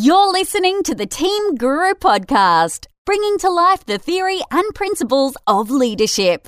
You're listening to the Team Guru podcast, bringing to life the theory and principles of leadership.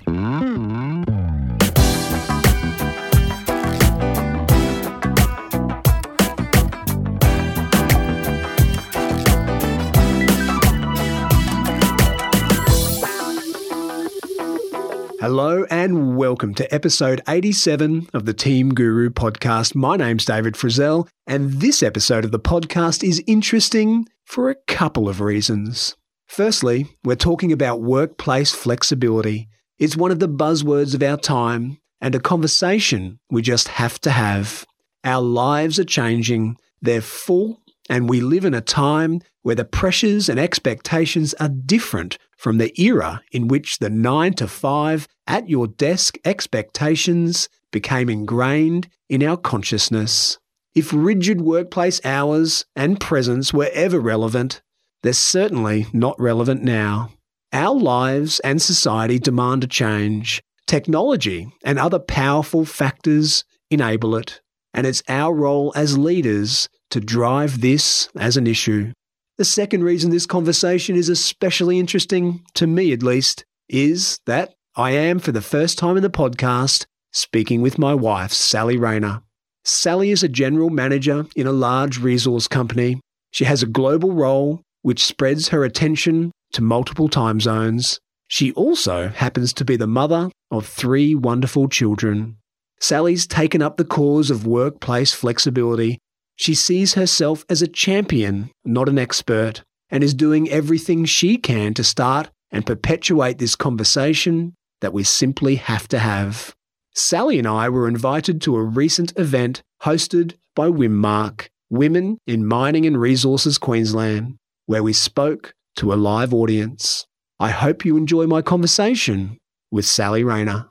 Hello and welcome to episode 87 of the Team Guru podcast. My name's David Frizzell, and this episode of the podcast is interesting for a couple of reasons. Firstly, we're talking about workplace flexibility. It's one of the buzzwords of our time and a conversation we just have to have. Our lives are changing, they're full, and we live in a time where the pressures and expectations are different from the era in which the 9 to 5 at your desk expectations became ingrained in our consciousness. If rigid workplace hours and presence were ever relevant, they're certainly not relevant now. Our lives and society demand a change. Technology and other powerful factors enable it, and it's our role as leaders to drive this as an issue. The second reason this conversation is especially interesting, to me at least, is that I am, for the first time in the podcast, speaking with my wife, Sally Rayner. Sally is a general manager in a large resource company. She has a global role which spreads her attention to multiple time zones. She also happens to be the mother of three wonderful children. Sally's taken up the cause of workplace flexibility she sees herself as a champion, not an expert, and is doing everything she can to start and perpetuate this conversation that we simply have to have. Sally and I were invited to a recent event hosted by WIMARQ, Women in Mining and Resources Queensland, where we spoke to a live audience. I hope you enjoy my conversation with Sally Rayner.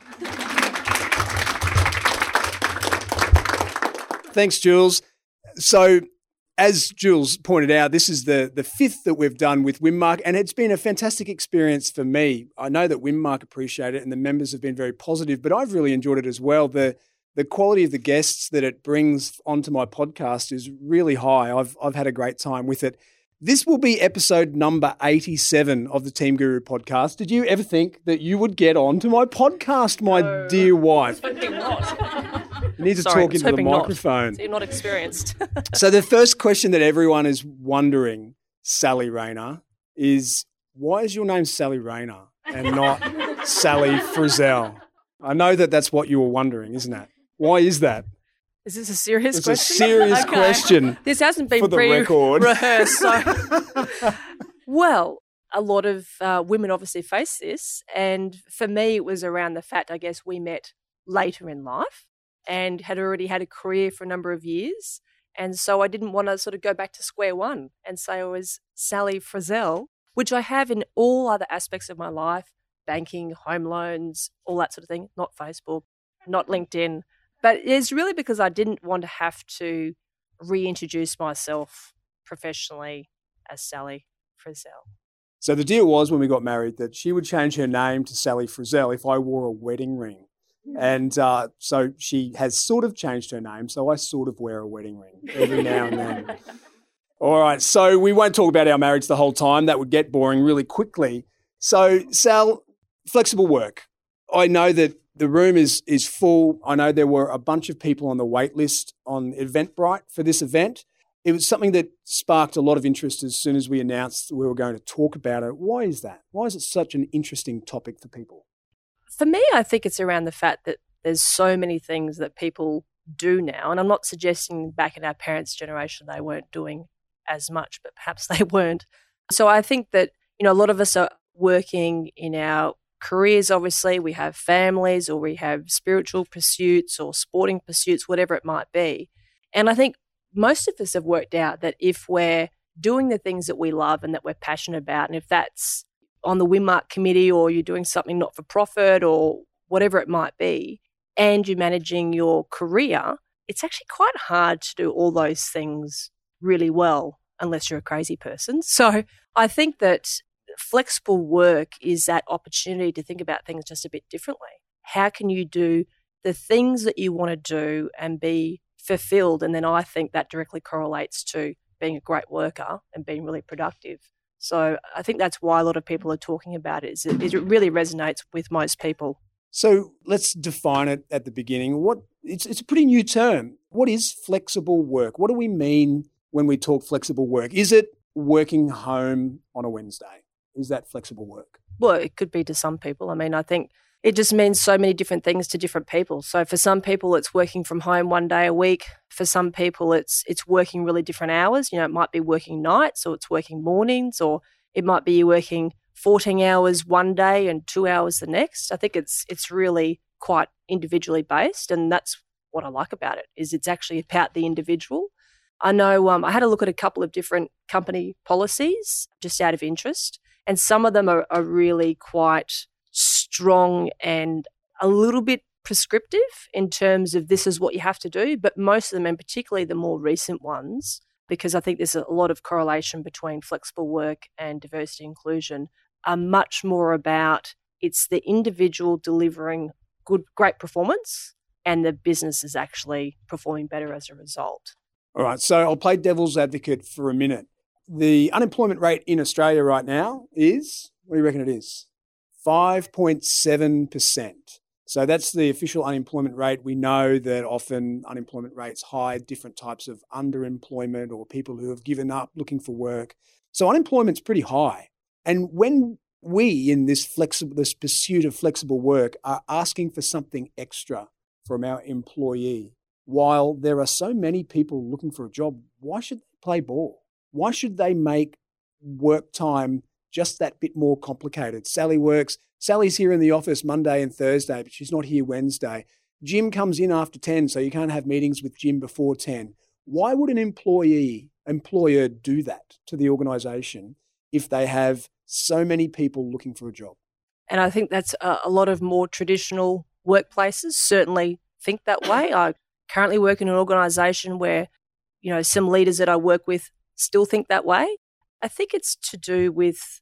Thanks, Jules. So, as Jules pointed out, this is the, the fifth that we've done with WIMARQ, and it's been a fantastic experience for me. I know that WIMARQ appreciate it, and the members have been very positive, but I've really enjoyed it as well. The the quality of the guests that it brings onto my podcast is really high. I've I've had a great time with it. This will be episode number 87 of the Team Guru podcast. Did you ever think that you would get onto my podcast, my no, dear wife? You need to Sorry, talk into the microphone. Not. So you're not experienced. so the first question that everyone is wondering, Sally Rayner, is why is your name Sally Rayner and not Sally Frizzell? I know that that's what you were wondering, isn't it? Why is that? Is this a serious it's question? a serious okay. question. This hasn't been pre-rehearsed. So. well, a lot of uh, women obviously face this, and for me, it was around the fact I guess we met later in life and had already had a career for a number of years. And so I didn't want to sort of go back to square one and say I was Sally Frizzell, which I have in all other aspects of my life banking, home loans, all that sort of thing, not Facebook, not mm-hmm. LinkedIn. But it's really because I didn't want to have to reintroduce myself professionally as Sally Frizzell. So the deal was when we got married that she would change her name to Sally Frizzell if I wore a wedding ring. And uh, so she has sort of changed her name. So I sort of wear a wedding ring every now and then. All right. So we won't talk about our marriage the whole time. That would get boring really quickly. So, Sal, flexible work. I know that the room is, is full. I know there were a bunch of people on the wait list on Eventbrite for this event. It was something that sparked a lot of interest as soon as we announced we were going to talk about it. Why is that? Why is it such an interesting topic for people? For me, I think it's around the fact that there's so many things that people do now. And I'm not suggesting back in our parents' generation they weren't doing as much, but perhaps they weren't. So I think that, you know, a lot of us are working in our careers, obviously. We have families or we have spiritual pursuits or sporting pursuits, whatever it might be. And I think most of us have worked out that if we're doing the things that we love and that we're passionate about, and if that's on the WIMARQ committee or you're doing something not for profit or whatever it might be, and you're managing your career, it's actually quite hard to do all those things really well unless you're a crazy person. So I think that flexible work is that opportunity to think about things just a bit differently. How can you do the things that you want to do and be fulfilled? And then I think that directly correlates to being a great worker and being really productive. So I think that's why a lot of people are talking about it. Is it, is it really resonates with most people. So let's define it at the beginning. What it's it's a pretty new term. What is flexible work? What do we mean when we talk flexible work? Is it working home on a Wednesday? Is that flexible work? Well, it could be to some people. I mean, I think it just means so many different things to different people. So for some people it's working from home one day a week. For some people it's it's working really different hours. You know, it might be working nights or it's working mornings or it might be working 14 hours one day and 2 hours the next. I think it's it's really quite individually based and that's what I like about it is it's actually about the individual. I know um, I had a look at a couple of different company policies just out of interest and some of them are, are really quite strong and a little bit prescriptive in terms of this is what you have to do, but most of them, and particularly the more recent ones, because I think there's a lot of correlation between flexible work and diversity inclusion, are much more about it's the individual delivering good, great performance, and the business is actually performing better as a result. All right, so I'll play devil's advocate for a minute. The unemployment rate in Australia right now is what do you reckon it is? 5.7%. So that's the official unemployment rate. We know that often unemployment rates hide different types of underemployment or people who have given up looking for work. So unemployment's pretty high. And when we in this flexible this pursuit of flexible work are asking for something extra from our employee, while there are so many people looking for a job, why should they play ball? Why should they make work time just that bit more complicated. Sally works. Sally's here in the office Monday and Thursday, but she's not here Wednesday. Jim comes in after 10, so you can't have meetings with Jim before 10. Why would an employee, employer do that to the organization if they have so many people looking for a job? And I think that's a, lot of more traditional workplaces certainly think that way. I currently work in an organization where, you know, some leaders that I work with still think that way. I think it's to do with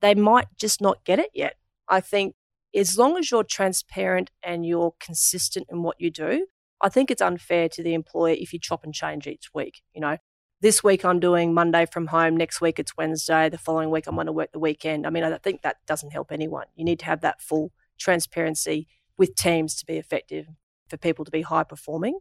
they might just not get it yet. I think as long as you're transparent and you're consistent in what you do, I think it's unfair to the employer if you chop and change each week. You know, this week I'm doing Monday from home, next week it's Wednesday, the following week I'm going to work the weekend. I mean, I think that doesn't help anyone. You need to have that full transparency with teams to be effective, for people to be high performing.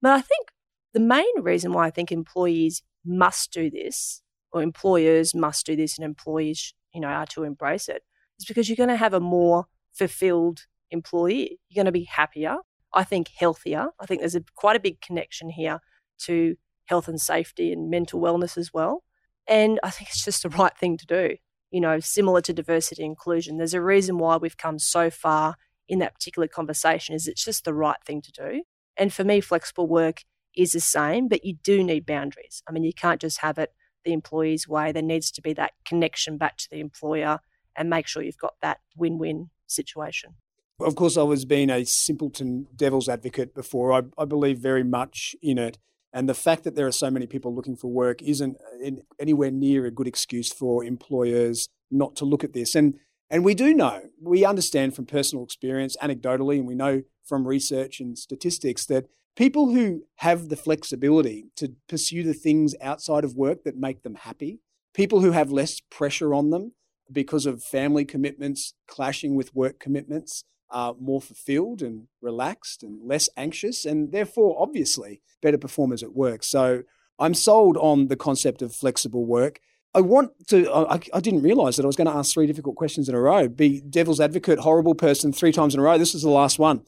But I think the main reason why I think employees must do this or employers must do this and employees, you know, are to embrace it, is because you're going to have a more fulfilled employee. You're going to be happier. I think healthier. I think there's a, quite a big connection here to health and safety and mental wellness as well. And I think it's just the right thing to do. You know, similar to diversity inclusion, there's a reason why we've come so far in that particular conversation is it's just the right thing to do. And for me, flexible work is the same, but you do need boundaries. I mean, you can't just have it the employee's way. There needs to be that connection back to the employer and make sure you've got that win win situation. Of course, I was being a simpleton devil's advocate before. I, I believe very much in it. And the fact that there are so many people looking for work isn't uh, anywhere near a good excuse for employers not to look at this. And and we do know, we understand from personal experience, anecdotally, and we know from research and statistics that people who have the flexibility to pursue the things outside of work that make them happy, people who have less pressure on them because of family commitments clashing with work commitments, are more fulfilled and relaxed and less anxious, and therefore, obviously, better performers at work. So I'm sold on the concept of flexible work. I want to, I, I, didn't realize that I was going to ask three difficult questions in a row, be devil's advocate, horrible person three times in a row. This is the last one.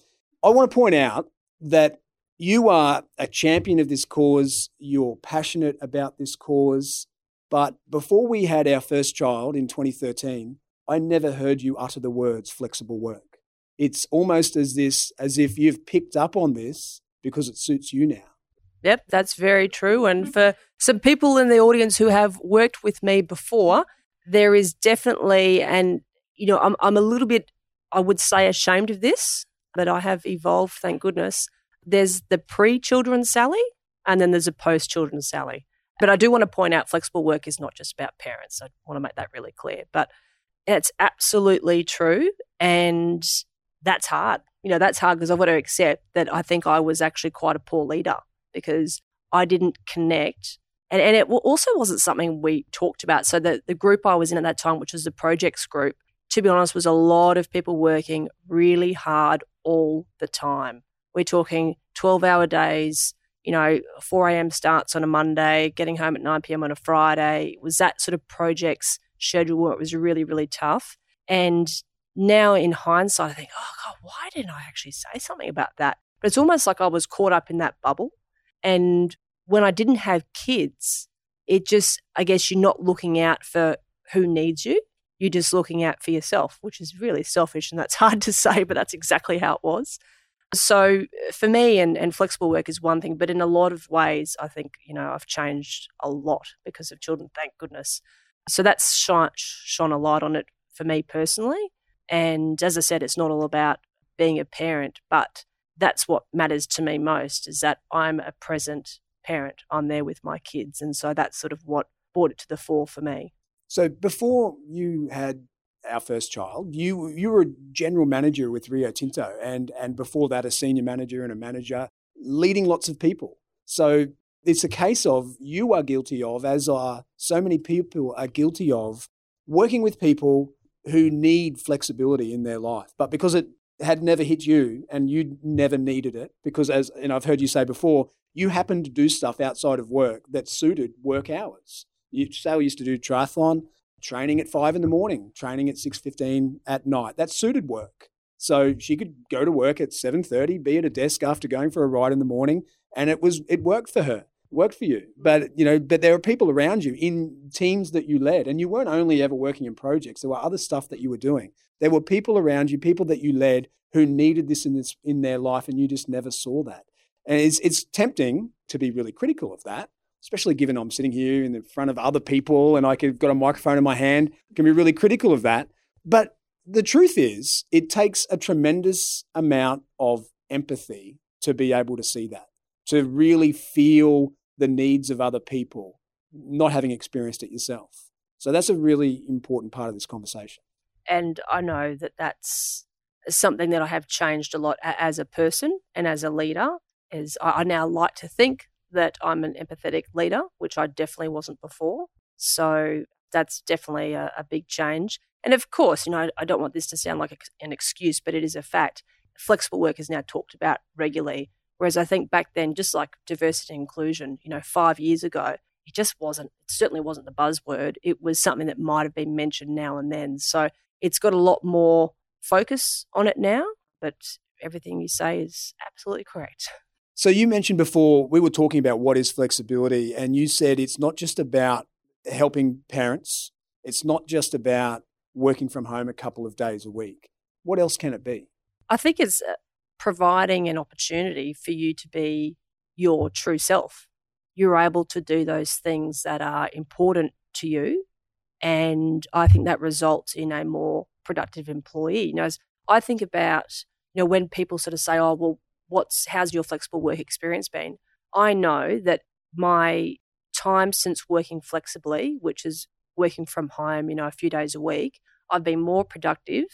I want to point out that you are a champion of this cause, you're passionate about this cause. But before we had our first child in 2013, I never heard you utter the words flexible work. It's almost as this as if you've picked up on this because it suits you now. Yep, that's very true. And mm-hmm. for some people in the audience who have worked with me before, there is definitely, and you know, I'm, I'm a little bit, I would say, ashamed of this, but I have evolved, thank goodness, there's the pre children Sally and then there's a post children Sally. But I do want to point out flexible work is not just about parents. I want to make that really clear. But it's absolutely true. And that's hard. You know, that's hard because I've got to accept that I think I was actually quite a poor leader because I didn't connect And, and it also wasn't something we talked about. So the, the group I was in at that time, which was the projects group, to be honest, was a lot of people working really hard all the time. We're talking 12 hour days, you know, 4 a.m. starts on a Monday, getting home at 9 p.m. on a Friday. It was that sort of projects schedule where it was really, really tough. And now in hindsight, I think, oh God, why didn't I actually say something about that? But it's almost like I was caught up in that bubble. And when I didn't have kids, it just, I guess you're not looking out for who needs you. You're just looking out for yourself, which is really selfish. And that's hard to say, but that's exactly how it was. So for me, and, and flexible work is one thing, but in a lot of ways, I think, you know, I've changed a lot because of children, thank goodness. So that's shone, shone a light on it for me personally. And as I said, it's not all about being a parent, but that's what matters to me most is that I'm a present parent. I'm there with my kids. And so that's sort of what brought it to the fore for me. So before you had our first child, you you were a general manager with Rio Tinto, and and before that, a senior manager and a manager, leading lots of people. So it's a case of you are guilty of, as are so many people are guilty of, working with people who need flexibility in their life, but because it had never hit you and you never needed it, because as and I've heard you say before, you happened to do stuff outside of work that suited work hours. You, Sal used to do triathlon training at five in the morning, training at six fifteen at night. That suited work. So she could go to work at seven thirty, be at a desk after going for a ride in the morning, and it was it worked for her, worked for you. But you know, but there were people around you in teams that you led, and you weren't only ever working in projects. There were other stuff that you were doing. There were people around you, people that you led who needed this in this in their life, and you just never saw that. And it's it's tempting to be really critical of that especially given I'm sitting here in the front of other people and I have got a microphone in my hand, can be really critical of that. But the truth is, it takes a tremendous amount of empathy to be able to see that, to really feel the needs of other people, not having experienced it yourself. So that's a really important part of this conversation. And I know that that's something that I have changed a lot as a person and as a leader. Is I now like to think that I'm an empathetic leader, which I definitely wasn't before. So that's definitely a, a big change. And of course, you know, I, don't want this to sound like an excuse, but it is a fact. Flexible work is now talked about regularly. Whereas I think back then, just like diversity and inclusion, you know, five years ago, it just wasn't, it certainly wasn't the buzzword. It was something that might have been mentioned now and then. So it's got a lot more focus on it now, but everything you say is absolutely correct. So you mentioned before we were talking about what is flexibility, and you said it's not just about helping parents. It's not just about working from home a couple of days a week. What else can it be? I think it's uh, providing an opportunity for you to be your true self. You're able to do those things that are important to you. And I think that results in a more productive employee. You know, I think about, you know, when people sort of say, oh, well, what's how's your flexible work experience been? I know that my time since working flexibly, which is working from home, you know, a few days a week, I've been more productive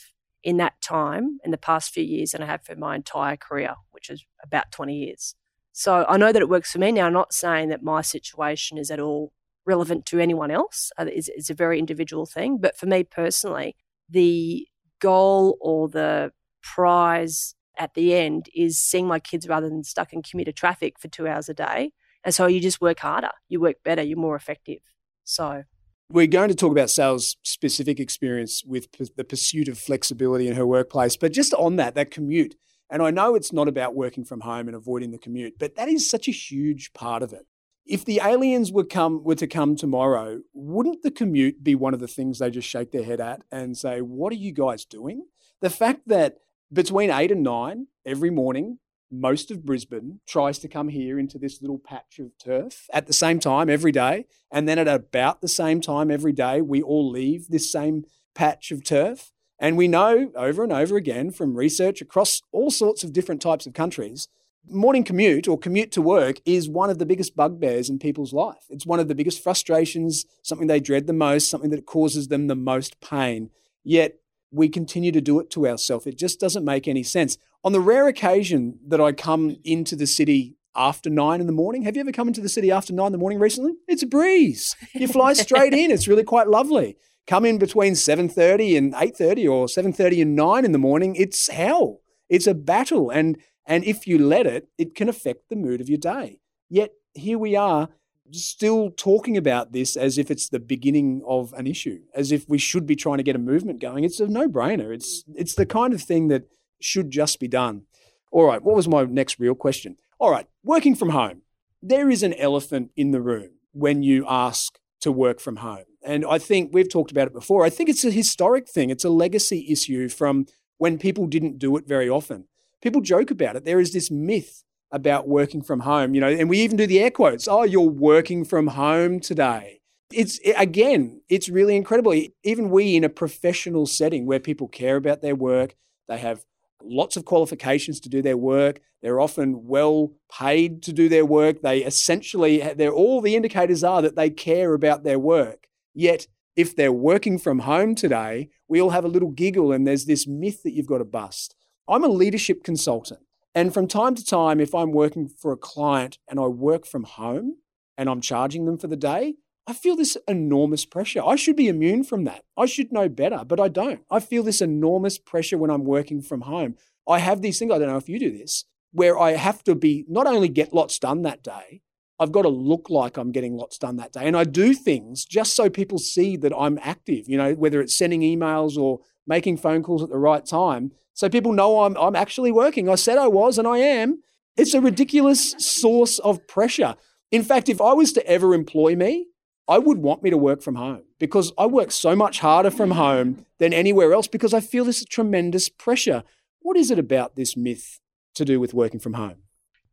in that time in the past few years than I have for my entire career, which is about 20 years. So I know that it works for me. Now, I'm not saying that my situation is at all relevant to anyone else. Uh, it's, it's a very individual thing. But for me personally, the goal or the prize at the end is seeing my kids rather than stuck in commuter traffic for two hours a day. And so you just work harder, you work better, you're more effective. So we're going to talk about Sal's specific experience with the pursuit of flexibility in her workplace. But just on that, that commute, and I know it's not about working from home and avoiding the commute, but that is such a huge part of it. If the aliens were come were to come tomorrow, wouldn't the commute be one of the things they just shake their head at and say, "What are you guys doing?" The fact that between eight and nine every morning, most of Brisbane tries to come here into this little patch of turf at the same time every day. And then at about the same time every day, we all leave this same patch of turf. And we know over and over again from research across all sorts of different types of countries, morning commute or commute to work is one of the biggest bugbears in people's life. It's one of the biggest frustrations, something they dread the most, something that causes them the most pain. Yet we continue to do it to ourselves. It just doesn't make any sense. On the rare occasion that I come into the city after nine in the morning. Have you ever come into the city after nine in the morning recently? It's a breeze. You fly straight in. It's really quite lovely. Come in between 7.30 and 8.30 or 7.30 and 9 in the morning, it's hell. It's a battle. And, and if you let it, it can affect the mood of your day. Yet here we are still talking about this as if it's the beginning of an issue, as if we should be trying to get a movement going. It's a no-brainer. It's it's the kind of thing that should just be done. All right, what was my next real question? All right, working from home. There is an elephant in the room when you ask to work from home. And I think we've talked about it before. I think it's a historic thing. It's a legacy issue from when people didn't do it very often. People joke about it. There is this myth about working from home, you know, and we even do the air quotes. Oh, you're working from home today. It's again, it's really incredible. Even we in a professional setting where people care about their work, they have lots of qualifications to do their work. They're often well paid to do their work. They essentially, they're all the indicators are that they care about their work. Yet, if they're working from home today, we all have a little giggle and there's this myth that you've got to bust. I'm a leadership consultant. And from time to time, if I'm working for a client and I work from home and I'm charging them for the day, I feel this enormous pressure. I should be immune from that. I should know better, but I don't. I feel this enormous pressure when I'm working from home. I have these things, I don't know if you do this, where I have to be not only get lots done that day, I've got to look like I'm getting lots done that day. And I do things just so people see that I'm active, you know, whether it's sending emails or making phone calls at the right time. So people know I'm, I'm actually working. I said I was and I am. It's a ridiculous source of pressure. In fact, if I was to ever employ me, I would want me to work from home because I work so much harder from home than anywhere else because I feel this tremendous pressure. What is it about this myth to do with working from home?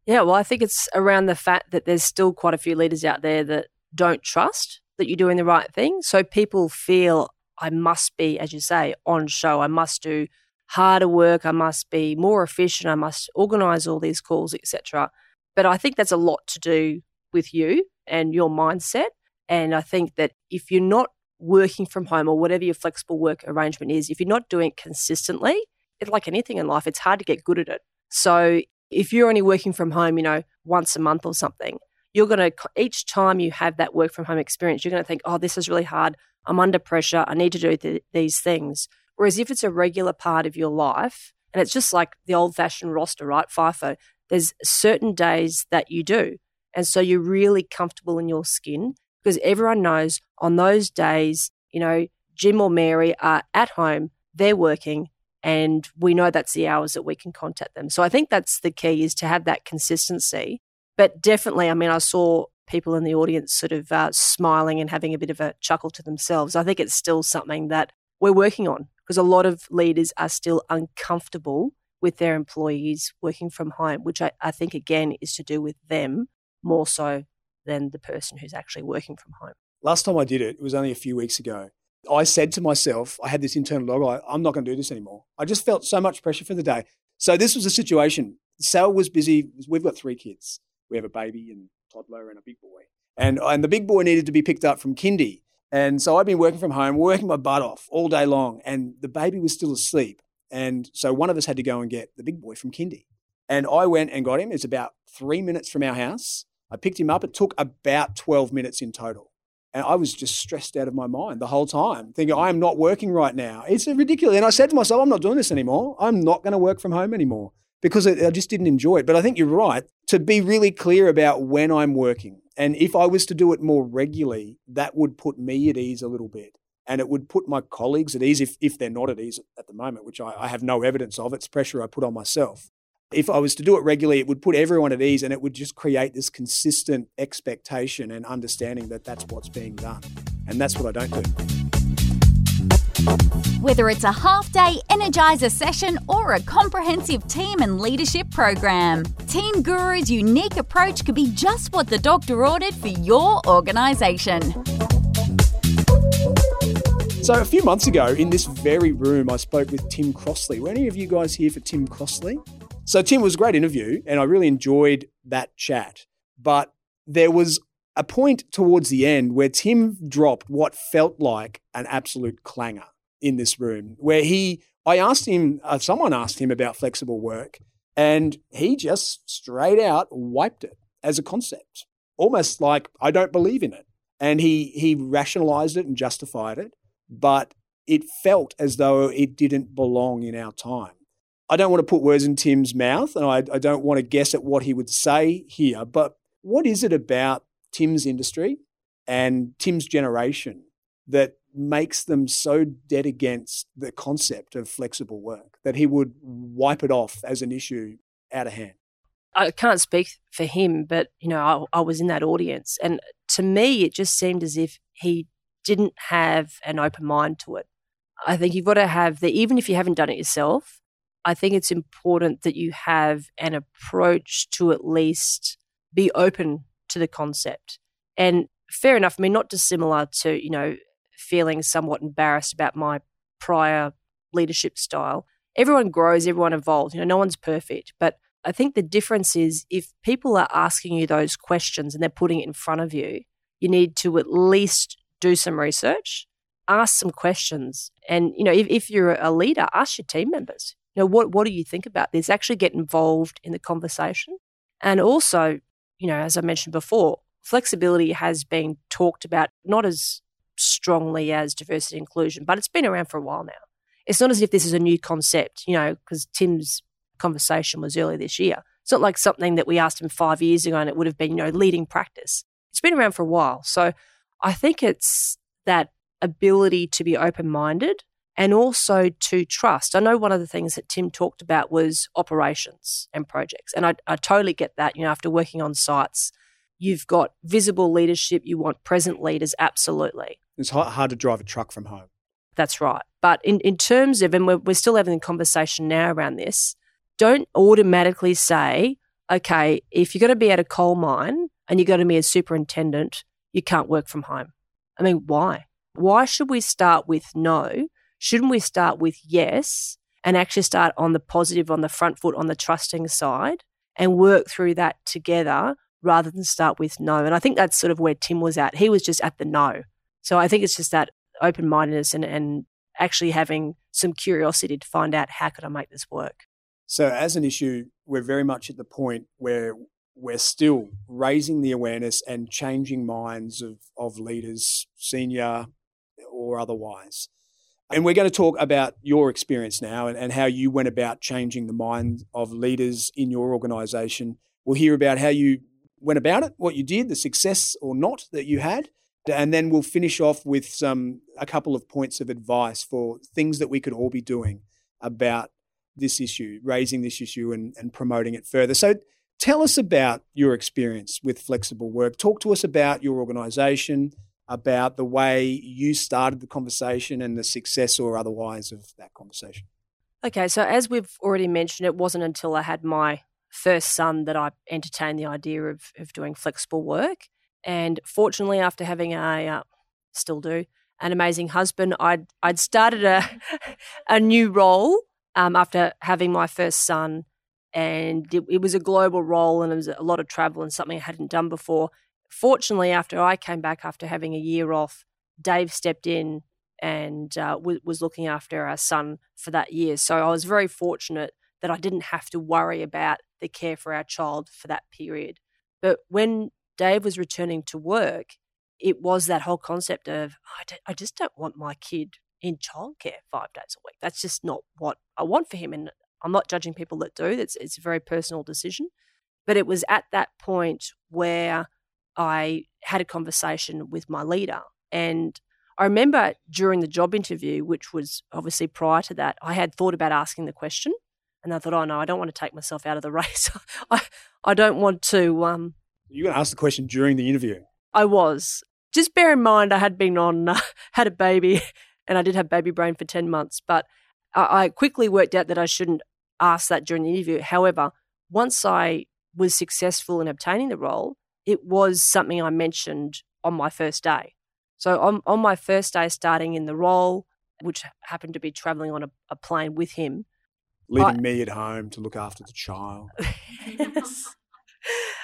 Yeah, well, I think it's around the fact that there's still quite a few leaders out there that don't trust that you're doing the right thing. So people feel I must be, as you say, on show. I must do harder work. I must be more efficient. I must organize all these calls, etc. But I think that's a lot to do with you and your mindset. And I think that if you're not working from home or whatever your flexible work arrangement is, if you're not doing it consistently, it's like anything in life, it's hard to get good at it. So if you're only working from home, you know, once a month or something, you're going to, each time you have that work from home experience, you're going to think, oh, this is really hard. I'm under pressure. I need to do th- these things. Whereas if it's a regular part of your life, and it's just like the old fashioned roster, right? FIFO, there's certain days that you do. And so you're really comfortable in your skin because everyone knows on those days, you know, Jim or Mary are at home, they're working, and we know that's the hours that we can contact them. So I think that's the key is to have that consistency. But definitely, I mean, I saw people in the audience sort of uh, smiling and having a bit of a chuckle to themselves. I think it's still something that we're working on because a lot of leaders are still uncomfortable with their employees working from home, which I, I think, again, is to do with them more so than the person who's actually working from home. Last time I did it, it was only a few weeks ago. I said to myself, I had this internal log, I'm not going to do this anymore. I just felt so much pressure for the day. So this was a situation. Sal was busy. We've got three kids. We have a baby and toddler and a big boy. And, and the big boy needed to be picked up from kindy. And so I'd been working from home, working my butt off all day long. And the baby was still asleep. And so one of us had to go and get the big boy from kindy. And I went and got him. It's about three minutes from our house. I picked him up. It took about 12 minutes in total. And I was just stressed out of my mind the whole time, thinking, I am not working right now. It's ridiculous. And I said to myself, I'm not doing this anymore. I'm not going to work from home anymore because I just didn't enjoy it. But I think you're right to be really clear about when I'm working. And if I was to do it more regularly, that would put me at ease a little bit. And it would put my colleagues at ease if, if they're not at ease at the moment, which I, I have no evidence of. It's pressure I put on myself if I was to do it regularly, it would put everyone at ease and it would just create this consistent expectation and understanding that that's what's being done. And that's what I don't do. Whether it's a half day Energizer session or a comprehensive team and leadership program, Team Guru's unique approach could be just what the doctor ordered for your organisation. So, a few months ago in this very room, I spoke with Tim Crossley. Were any of you guys here for Tim Crossley? So, Tim was a great interview, and I really enjoyed that chat. But there was a point towards the end where Tim dropped what felt like an absolute clanger in this room, where he, I asked him, uh, someone asked him about flexible work, And he just straight out wiped it as a concept, almost like I don't believe in it. And he he rationalized it and justified it, but it felt as though it didn't belong in our time. I don't want to put words in Tim's mouth, and I, I don't want to guess at what he would say here, but what is it about Tim's industry and Tim's generation that makes them so dead against the concept of flexible work that he would wipe it off as an issue out of hand? I can't speak for him, but you know, I, I was in that audience, and to me, it just seemed as if he didn't have an open mind to it. I think you've got to have that, even if you haven't done it yourself, I think it's important that you have an approach to at least be open to the concept. And fair enough, I mean, not dissimilar to, you know, feeling somewhat embarrassed about my prior leadership style. Everyone grows, everyone evolves. You know, no one's perfect. But I think the difference is if people are asking you those questions and they're putting it in front of you, you need to at least do some research, ask some questions. And, you know, if, if you're a leader, ask your team members you know, what, what do you think about this? Actually get involved in the conversation. And also, you know, as I mentioned before, flexibility has been talked about not as strongly as diversity inclusion, but it's been around for a while now. It's not as if this is a new concept, you know, because Tim's conversation was earlier this year. It's not like something that we asked him five years ago and it would have been, you know, leading practice. It's been around for a while. So I think it's that ability to be open minded and also to trust. I know one of the things that Tim talked about was operations and projects. And I, I totally get that. You know, after working on sites, you've got visible leadership, you want present leaders, absolutely. It's hard to drive a truck from home. That's right. But in, in terms of, and we're, we're still having a conversation now around this, don't automatically say, okay, if you're going to be at a coal mine and you're going to be a superintendent, you can't work from home. I mean, why? Why should we start with no Shouldn't we start with yes and actually start on the positive, on the front foot, on the trusting side and work through that together rather than start with no? And I think that's sort of where Tim was at. He was just at the no. So I think it's just that open mindedness and, and actually having some curiosity to find out how could I make this work. So as an issue, we're very much at the point where we're still raising the awareness and changing minds of, of leaders, senior or otherwise. And we're going to talk about your experience now and, and how you went about changing the mind of leaders in your organization. We'll hear about how you went about it, what you did, the success or not that you had. And then we'll finish off with some a couple of points of advice for things that we could all be doing about this issue, raising this issue and, and promoting it further. So tell us about your experience with flexible work. Talk to us about your organization, about the way you started the conversation and the success or otherwise of that conversation. Okay, so as we've already mentioned, it wasn't until I had my first son that I entertained the idea of, of doing flexible work. And fortunately, after having a, uh, still do, an amazing husband, I'd, I'd started a, a new role um, after having my first son. And it, it was a global role and it was a lot of travel and something I hadn't done before fortunately, after I came back after having a year off, Dave stepped in and uh, w- was looking after our son for that year. So I was very fortunate that I didn't have to worry about the care for our child for that period. But when Dave was returning to work, it was that whole concept of I, d- I just don't want my kid in childcare five days a week. That's just not what I want for him. And I'm not judging people that do. It's it's a very personal decision. But it was at that point where I had a conversation with my leader. And I remember during the job interview, which was obviously prior to that, I had thought about asking the question. And I thought, oh no, I don't want to take myself out of the race. I, I don't want to. Um, You're going to ask the question during the interview. I was. Just bear in mind, I had been on, uh, had a baby, and I did have baby brain for 10 months. But I, I quickly worked out that I shouldn't ask that during the interview. However, once I was successful in obtaining the role, it was something I mentioned on my first day. So on, on my first day starting in the role, which happened to be traveling on a, a plane with him. Leaving I, me at home to look after the child. yes.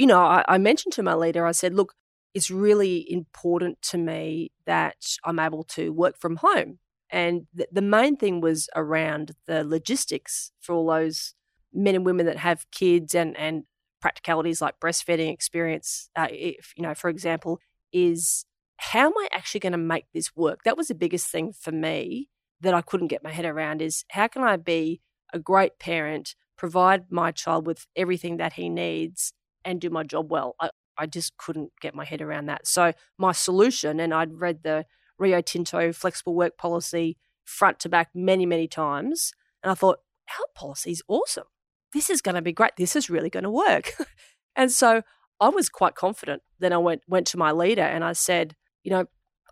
You know, I, I mentioned to my leader, I said, look, it's really important to me that I'm able to work from home. And th- the main thing was around the logistics for all those men and women that have kids and, and practicalities like breastfeeding experience, uh, if, you know, for example, is how am I actually going to make this work? That was the biggest thing for me that I couldn't get my head around is how can I be a great parent, provide my child with everything that he needs and do my job well? I, I just couldn't get my head around that. So my solution, and I'd read the Rio Tinto flexible work policy front to back many, many times. And I thought, our policy is awesome. This is going to be great. This is really going to work. and so I was quite confident. Then I went went to my leader and I said, you know,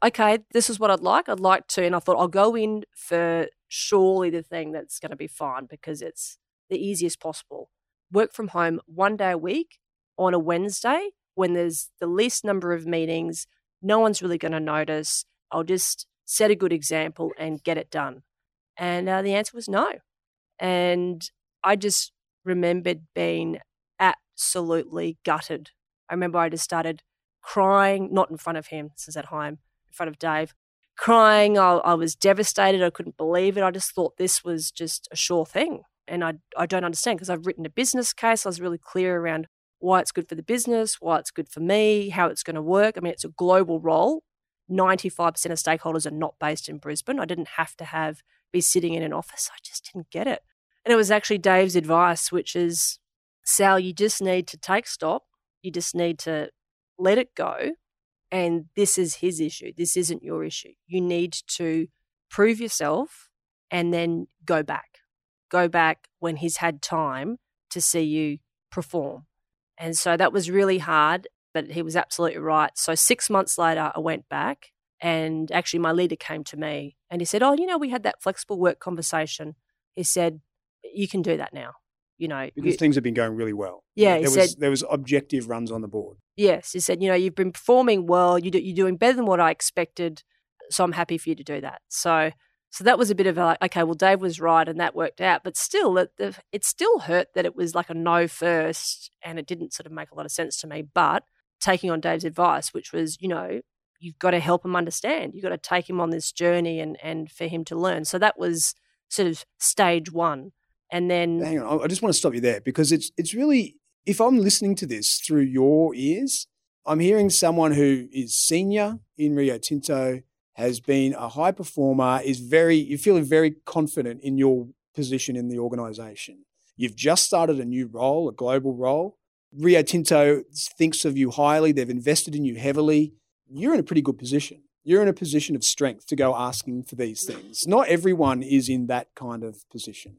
okay, this is what I'd like. I'd like to, and I thought I'll go in for surely the thing that's going to be fine because it's the easiest possible. Work from home one day a week on a Wednesday when there's the least number of meetings. No one's really going to notice. I'll just set a good example and get it done. And uh, the answer was no. And I just remembered being absolutely gutted. I remember I just started crying, not in front of him, this is at home, in front of Dave, crying. I, I was devastated. I couldn't believe it. I just thought this was just a sure thing. And I, I don't understand because I've written a business case. I was really clear around why it's good for the business, why it's good for me, how it's going to work. I mean, it's a global role. 95% of stakeholders are not based in Brisbane. I didn't have to have be sitting in an office. I just didn't get it. And it was actually Dave's advice, which is Sal, you just need to take stock. You just need to let it go. And this is his issue. This isn't your issue. You need to prove yourself and then go back. Go back when he's had time to see you perform. And so that was really hard, but he was absolutely right. So six months later, I went back and actually my leader came to me and he said, Oh, you know, we had that flexible work conversation. He said, You can do that now you know because you, things have been going really well. Yeah, there was said, there was objective runs on the board. Yes, he said, you know, you've been performing well. You do, you're doing better than what I expected, so I'm happy for you to do that. So, so that was a bit of a like, okay, well, Dave was right, and that worked out. But still, it, it still hurt that it was like a no first, and it didn't sort of make a lot of sense to me. But taking on Dave's advice, which was, you know, you've got to help him understand. You've got to take him on this journey and and for him to learn. So that was sort of stage one and then hang on, I just want to stop you there because it's it's really if I'm listening to this through your ears, I'm hearing someone who is senior in Rio Tinto, has been a high performer, is very you're feeling very confident in your position in the organization. You've just started a new role, a global role. Rio Tinto thinks of you highly, they've invested in you heavily. You're in a pretty good position. You're in a position of strength to go asking for these things. Not everyone is in that kind of position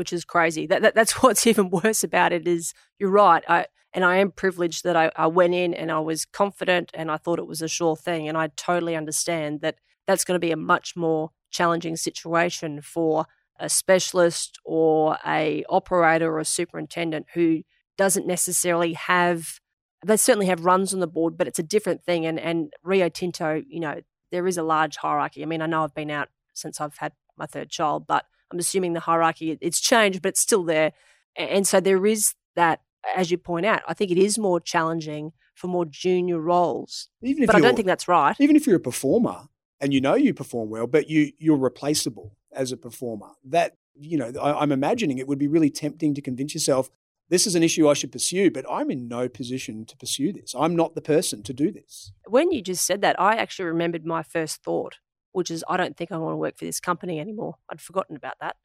which is crazy. That, that, that's what's even worse about it is you're right. I and I am privileged that I, I went in and I was confident and I thought it was a sure thing. And I totally understand that that's going to be a much more challenging situation for a specialist or a operator or a superintendent who doesn't necessarily have they certainly have runs on the board, but it's a different thing. And and Rio Tinto, you know, there is a large hierarchy. I mean, I know I've been out since I've had my third child, but I'm assuming the hierarchy it's changed, but it's still there. And so there is that, as you point out, I think it is more challenging for more junior roles. Even if but I don't think that's right. Even if you're a performer and you know you perform well, but you you're replaceable as a performer, that you know I, I'm imagining it would be really tempting to convince yourself this is an issue I should pursue, but I'm in no position to pursue this. I'm not the person to do this. When you just said that, I actually remembered my first thought which is I don't think I want to work for this company anymore. I'd forgotten about that.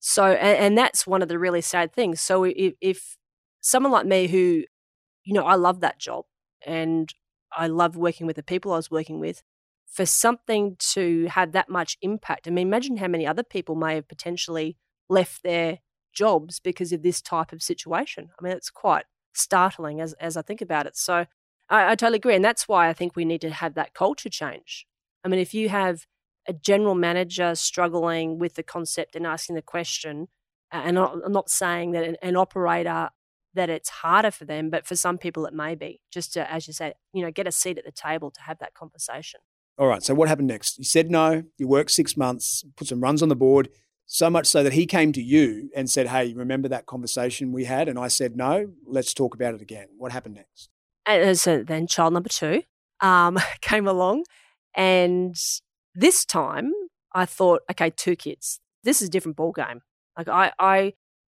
So, and, and that's one of the really sad things. So, if, if someone like me who, you know, I love that job and I love working with the people I was working with, for something to have that much impact, I mean, imagine how many other people may have potentially left their jobs because of this type of situation. I mean, it's quite startling as, as I think about it. So, I, I totally agree. And that's why I think we need to have that culture change. I mean, if you have a general manager struggling with the concept and asking the question, and I'm not saying that an, an operator that it's harder for them, but for some people it may be. Just to, as you say, you know, get a seat at the table to have that conversation. All right. So what happened next? You said no. You worked six months, put some runs on the board. So much so that he came to you and said, "Hey, remember that conversation we had?" And I said, "No. Let's talk about it again." What happened next? And so then, child number two um, came along, and this time I thought, okay, two kids. This is a different ball game. Like I, I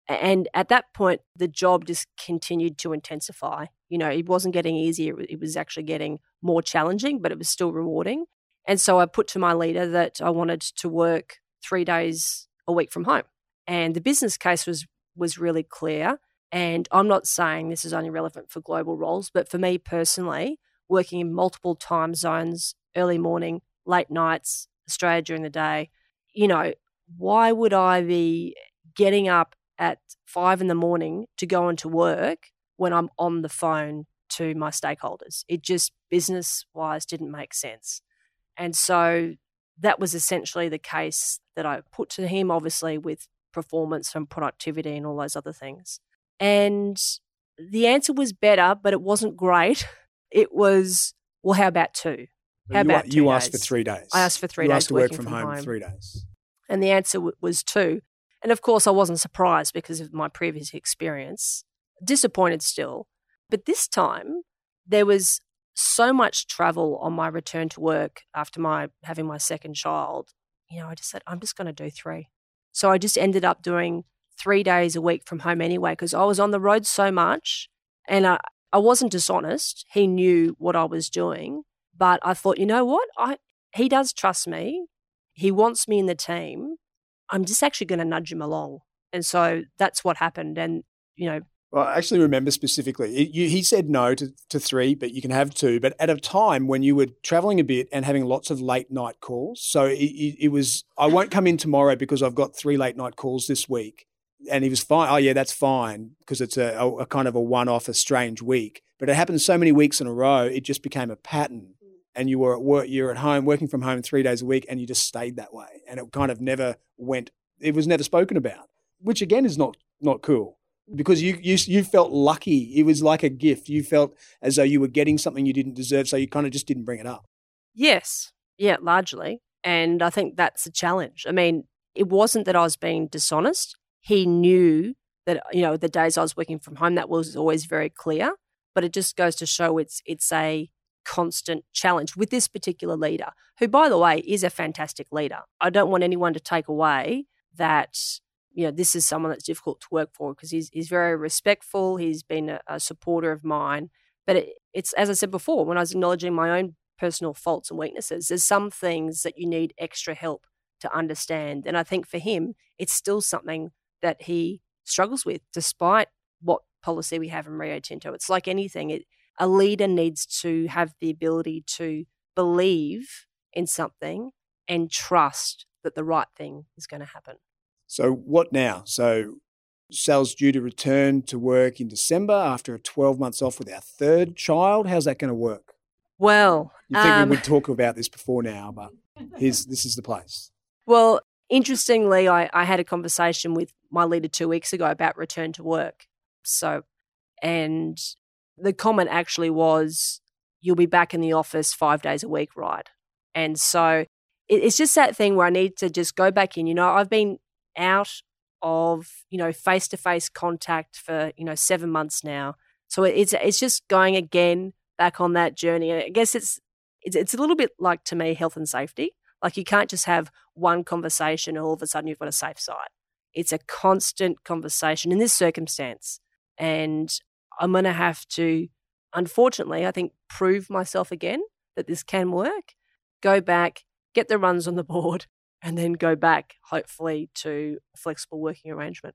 And at that point, the job just continued to intensify. You know, it wasn't getting easier, it was actually getting more challenging, but it was still rewarding. And so I put to my leader that I wanted to work three days a week from home. And the business case was was really clear. And I'm not saying this is only relevant for global roles, but for me personally, working in multiple time zones, early morning, late nights, Australia during the day, you know, why would I be getting up at five in the morning to go into work when I'm on the phone to my stakeholders? It just business wise didn't make sense. And so that was essentially the case that I put to him, obviously, with performance and productivity and all those other things. And the answer was better, but it wasn't great. It was, well, how about two? How you, about you asked days? for three days. I asked for three you days asked to work from, from home, home. three days. And the answer w- was two. And of course, I wasn't surprised because of my previous experience. Disappointed still. But this time, there was so much travel on my return to work after my having my second child. You know, I just said, I'm just going to do three. So I just ended up doing three days a week from home anyway, because I was on the road so much and I, I wasn't dishonest. He knew what I was doing. But I thought, you know what? I he does trust me. He wants me in the team. I'm just actually going to nudge him along. And so that's what happened. And, you know, Well, I actually remember specifically. You, he said no to, to three, but you can have two. But at a time when you were traveling a bit and having lots of late night calls, so it, it, it was. I won't come in tomorrow because I've got three late night calls this week. And he was fine. Oh yeah, that's fine because it's a, a, a kind of a one off, a strange week. But it happened so many weeks in a row, it just became a pattern. And you were at work, you're at home, working from home three days a week, and you just stayed that way. And it kind of never went. It was never spoken about, which again is not not cool because you you you felt lucky. It was like a gift. You felt as though you were getting something you didn't deserve, so you kind of just didn't bring it up. Yes. Yeah, largely. And I think that's a challenge. I mean, it wasn't that I was being dishonest. He knew that, you know, the days I was working from home, that was always very clear. But it just goes to show it's it's a constant challenge with this particular leader, who, by the way, is a fantastic leader. I don't want anyone to take away that, you know, this is someone that's difficult to work for because he's, he's very respectful. He's been a, a supporter of mine. But it, it's, as I said before, when I was acknowledging my own personal faults and weaknesses, there's some things that you need extra help to understand. And I think for him, it's still something that he struggles with, despite what policy we have in Rio Tinto. It's like anything, it, a leader needs to have the ability to believe in something and trust that the right thing is going to happen. So what now? So Sal's due to return to work in December after 12 months off with our third child. How's that going to work? Well, You think um, we would talk about this before now, but here's this is the place. Well, interestingly, I, I had a conversation with my leader two weeks ago about return to work. So, and the comment actually was, you'll be back in the office five days a week, right? And so it, it's just that thing where I need to just go back in. You know, I've been out of, you know, face to face contact for, you know, seven months now. So it's, it's just going again back on that journey. I guess it's, it's, it's a little bit like to me health and safety. Like you can't just have one conversation and all of a sudden you've got a safe site. It's a constant conversation in this circumstance. And I'm going to have to, unfortunately, I think, prove myself again that this can work, go back, get the runs on the board, and then go back, hopefully, to a flexible working arrangement.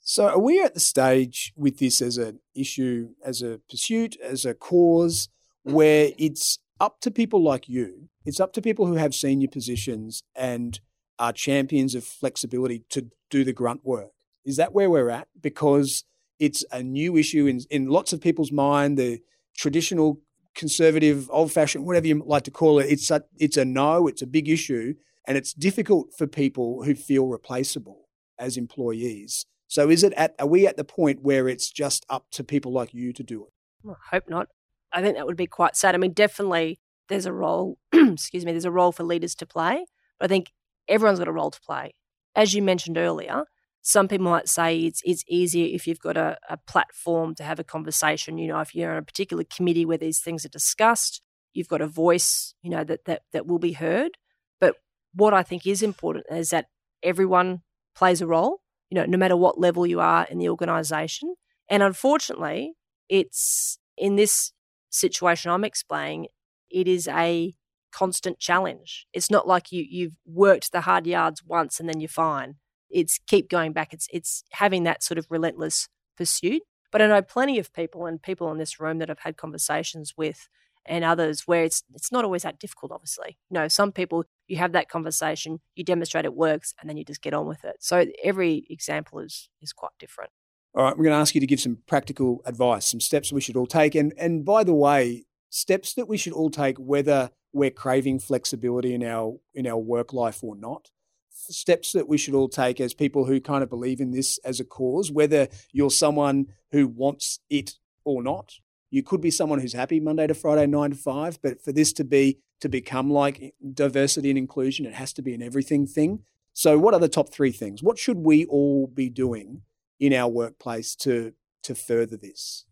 So are we at the stage with this as an issue, as a pursuit, as a cause, where it's up to people like you, it's up to people who have senior positions and are champions of flexibility to do the grunt work? Is that where we're at? Because it's a new issue in, in lots of people's mind, the traditional conservative, old fashioned, whatever you like to call it, it's a, it's a no, it's a big issue, and it's difficult for people who feel replaceable as employees. So is it at are we at the point where it's just up to people like you to do it? Well, I hope not. I think that would be quite sad. I mean, definitely there's a role, excuse me, there's a role for leaders to play, but I think everyone's got a role to play. As you mentioned earlier, some people might say it's it's easier if you've got a, a platform to have a conversation. You know, if you're on a particular committee where these things are discussed, you've got a voice, you know, that that that will be heard. But what I think is important is that everyone plays a role. you know, no matter what level you are in the organization. And unfortunately, it's in this situation I'm explaining, it is a constant challenge. It's not like you you've worked the hard yards once and then you're fine. It's keep going back. It's it's having that sort of relentless pursuit. But I know plenty of people and people in this room that I've had conversations with and others where it's it's not always that difficult obviously. You know, some people you have that conversation, you demonstrate it works and then you just get on with it. So every example is is quite different. All right, we're going to ask you to give some practical advice, some steps we should all take. And and by the way, steps that we should all take whether we're craving flexibility in our in our work life or not steps that we should all take as people who kind of believe in this as a cause whether you're someone who wants it or not. You could be someone who's happy monday to friday 9 to 5 but for this to be to become like diversity and inclusion it has to be an everything thing. So what are the top 3 things? What should we all be doing in our workplace to to further this?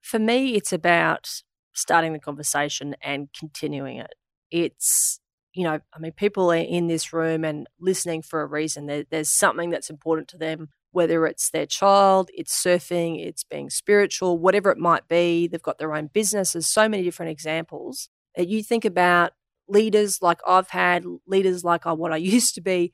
For me it's about starting the conversation and continuing it. It's you know, I mean, people are in this room and listening for a reason. There, there's something that's important to them, whether it's their child, it's surfing, it's being spiritual, whatever it might be. They've got their own business. There's so many different examples. You think about leaders like I've had, leaders like what I used to be.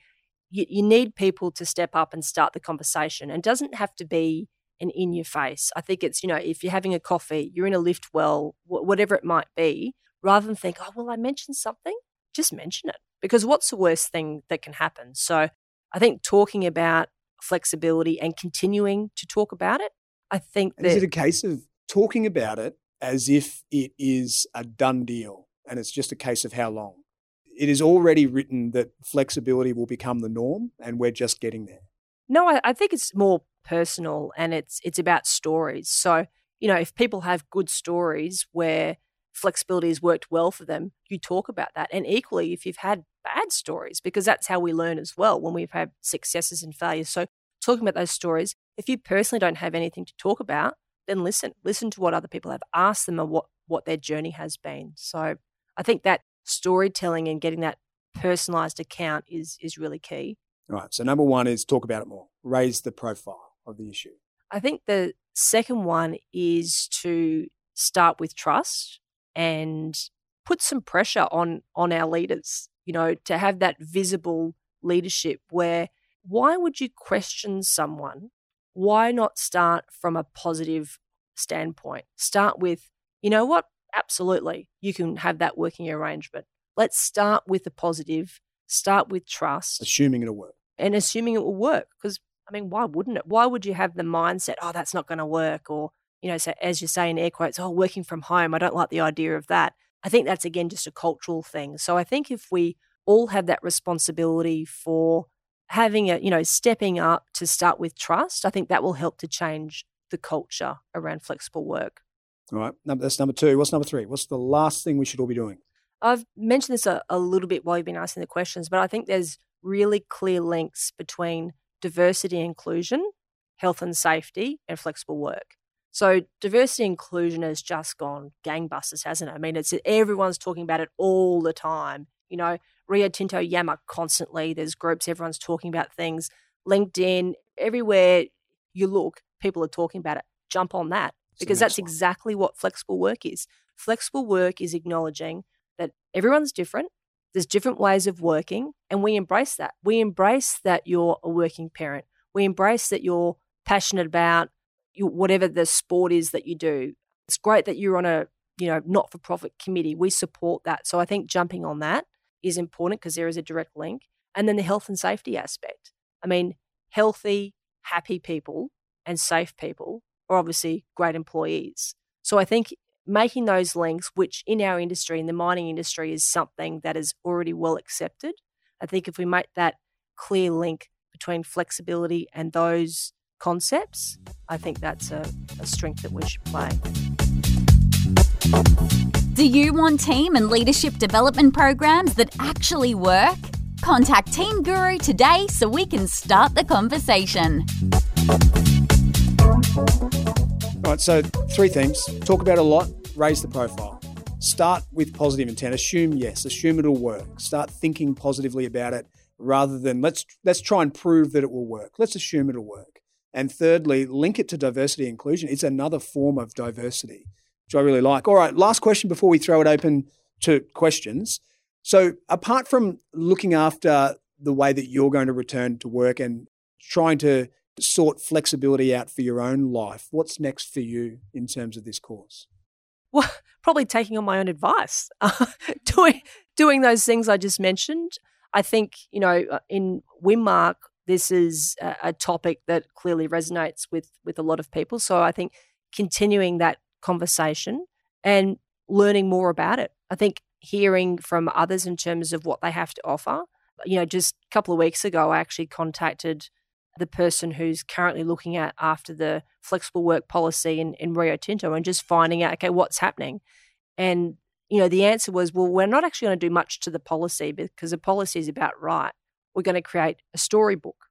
You, you need people to step up and start the conversation. And it doesn't have to be an in your face. I think it's, you know, if you're having a coffee, you're in a lift well, whatever it might be, rather than think, oh, well, I mentioned something, just mention it. Because what's the worst thing that can happen? So I think talking about flexibility and continuing to talk about it, I think that. Is it a case of talking about it as if it is a done deal and it's just a case of how long? It is already written that flexibility will become the norm and we're just getting there. No, I, I think it's more personal and it's it's about stories. So, you know, if people have good stories where flexibility has worked well for them, you talk about that. And equally, if you've had bad stories, because that's how we learn as well when we've had successes and failures. So, talking about those stories, if you personally don't have anything to talk about, then listen. Listen to what other people have. Ask them what, what their journey has been. So, I think that storytelling and getting that personalized account is is really key. All right. So, number one is talk about it more, raise the profile of the issue. I think the second one is to start with trust and put some pressure on on our leaders you know to have that visible leadership where why would you question someone? Why not start from a positive standpoint? Start with you know what? Absolutely you can have that working arrangement. Let's start with the positive start with trust. Assuming it'll work. And assuming it will work because i mean why wouldn't it? Why would you have the mindset oh that's not going to work or you know, so as you say in air quotes, oh, working from home, I don't like the idea of that. I think that's again just a cultural thing. So I think if we all have that responsibility for having a, you know, stepping up to start with trust, I think that will help to change the culture around flexible work. All right. That's number two. What's number three? What's the last thing we should all be doing? I've mentioned this a, a little bit while you've been asking the questions, but I think there's really clear links between diversity and inclusion, health and safety, and flexible work. So diversity inclusion has just gone gangbusters, hasn't it? I mean, it's everyone's talking about it all the time. You know, Rio Tinto Yammer constantly. There's groups, everyone's talking about things. LinkedIn, everywhere you look, people are talking about it. Jump on that because that's one. exactly what flexible work is. Flexible work is acknowledging that everyone's different. There's different ways of working, and we embrace that. We embrace that you're a working parent. We embrace that you're passionate about whatever the sport is that you do. It's great that you're on a you know not for profit committee. We support that. So I think jumping on that is important because there is a direct link. And then the health and safety aspect. I mean, healthy, happy people and safe people are obviously great employees. So I think making those links, which in our industry, in the mining industry, is something that is already well accepted. I think if we make that clear link between flexibility and those concepts, I think that's a, a strength that we should play. Do you want team and leadership development programs that actually work? Contact Team Guru today so we can start the conversation. All right, so three things talk about a lot, raise the profile. Start with positive intent. Assume yes, assume it'll work. Start thinking positively about it rather than let's let's try and prove that it will work. Let's assume it'll work. And thirdly, link it to diversity inclusion. It's another form of diversity, which I really like. All right, last question before we throw it open to questions. So, apart from looking after the way that you're going to return to work and trying to sort flexibility out for your own life, what's next for you in terms of this course? Well, probably taking on my own advice, doing doing those things I just mentioned. I think you know uh, in WIMARQ, this is a, a topic that clearly resonates with with a lot of people. So I think continuing that conversation and learning more about it. I think hearing from others in terms of what they have to offer. You know, just a couple of weeks ago, I actually contacted the person who's currently looking at after the flexible work policy in, in Rio Tinto and just finding out, okay, what's happening. And, you know, the answer was, well, we're not actually going to do much to the policy because the policy is about right. We're going to create a storybook.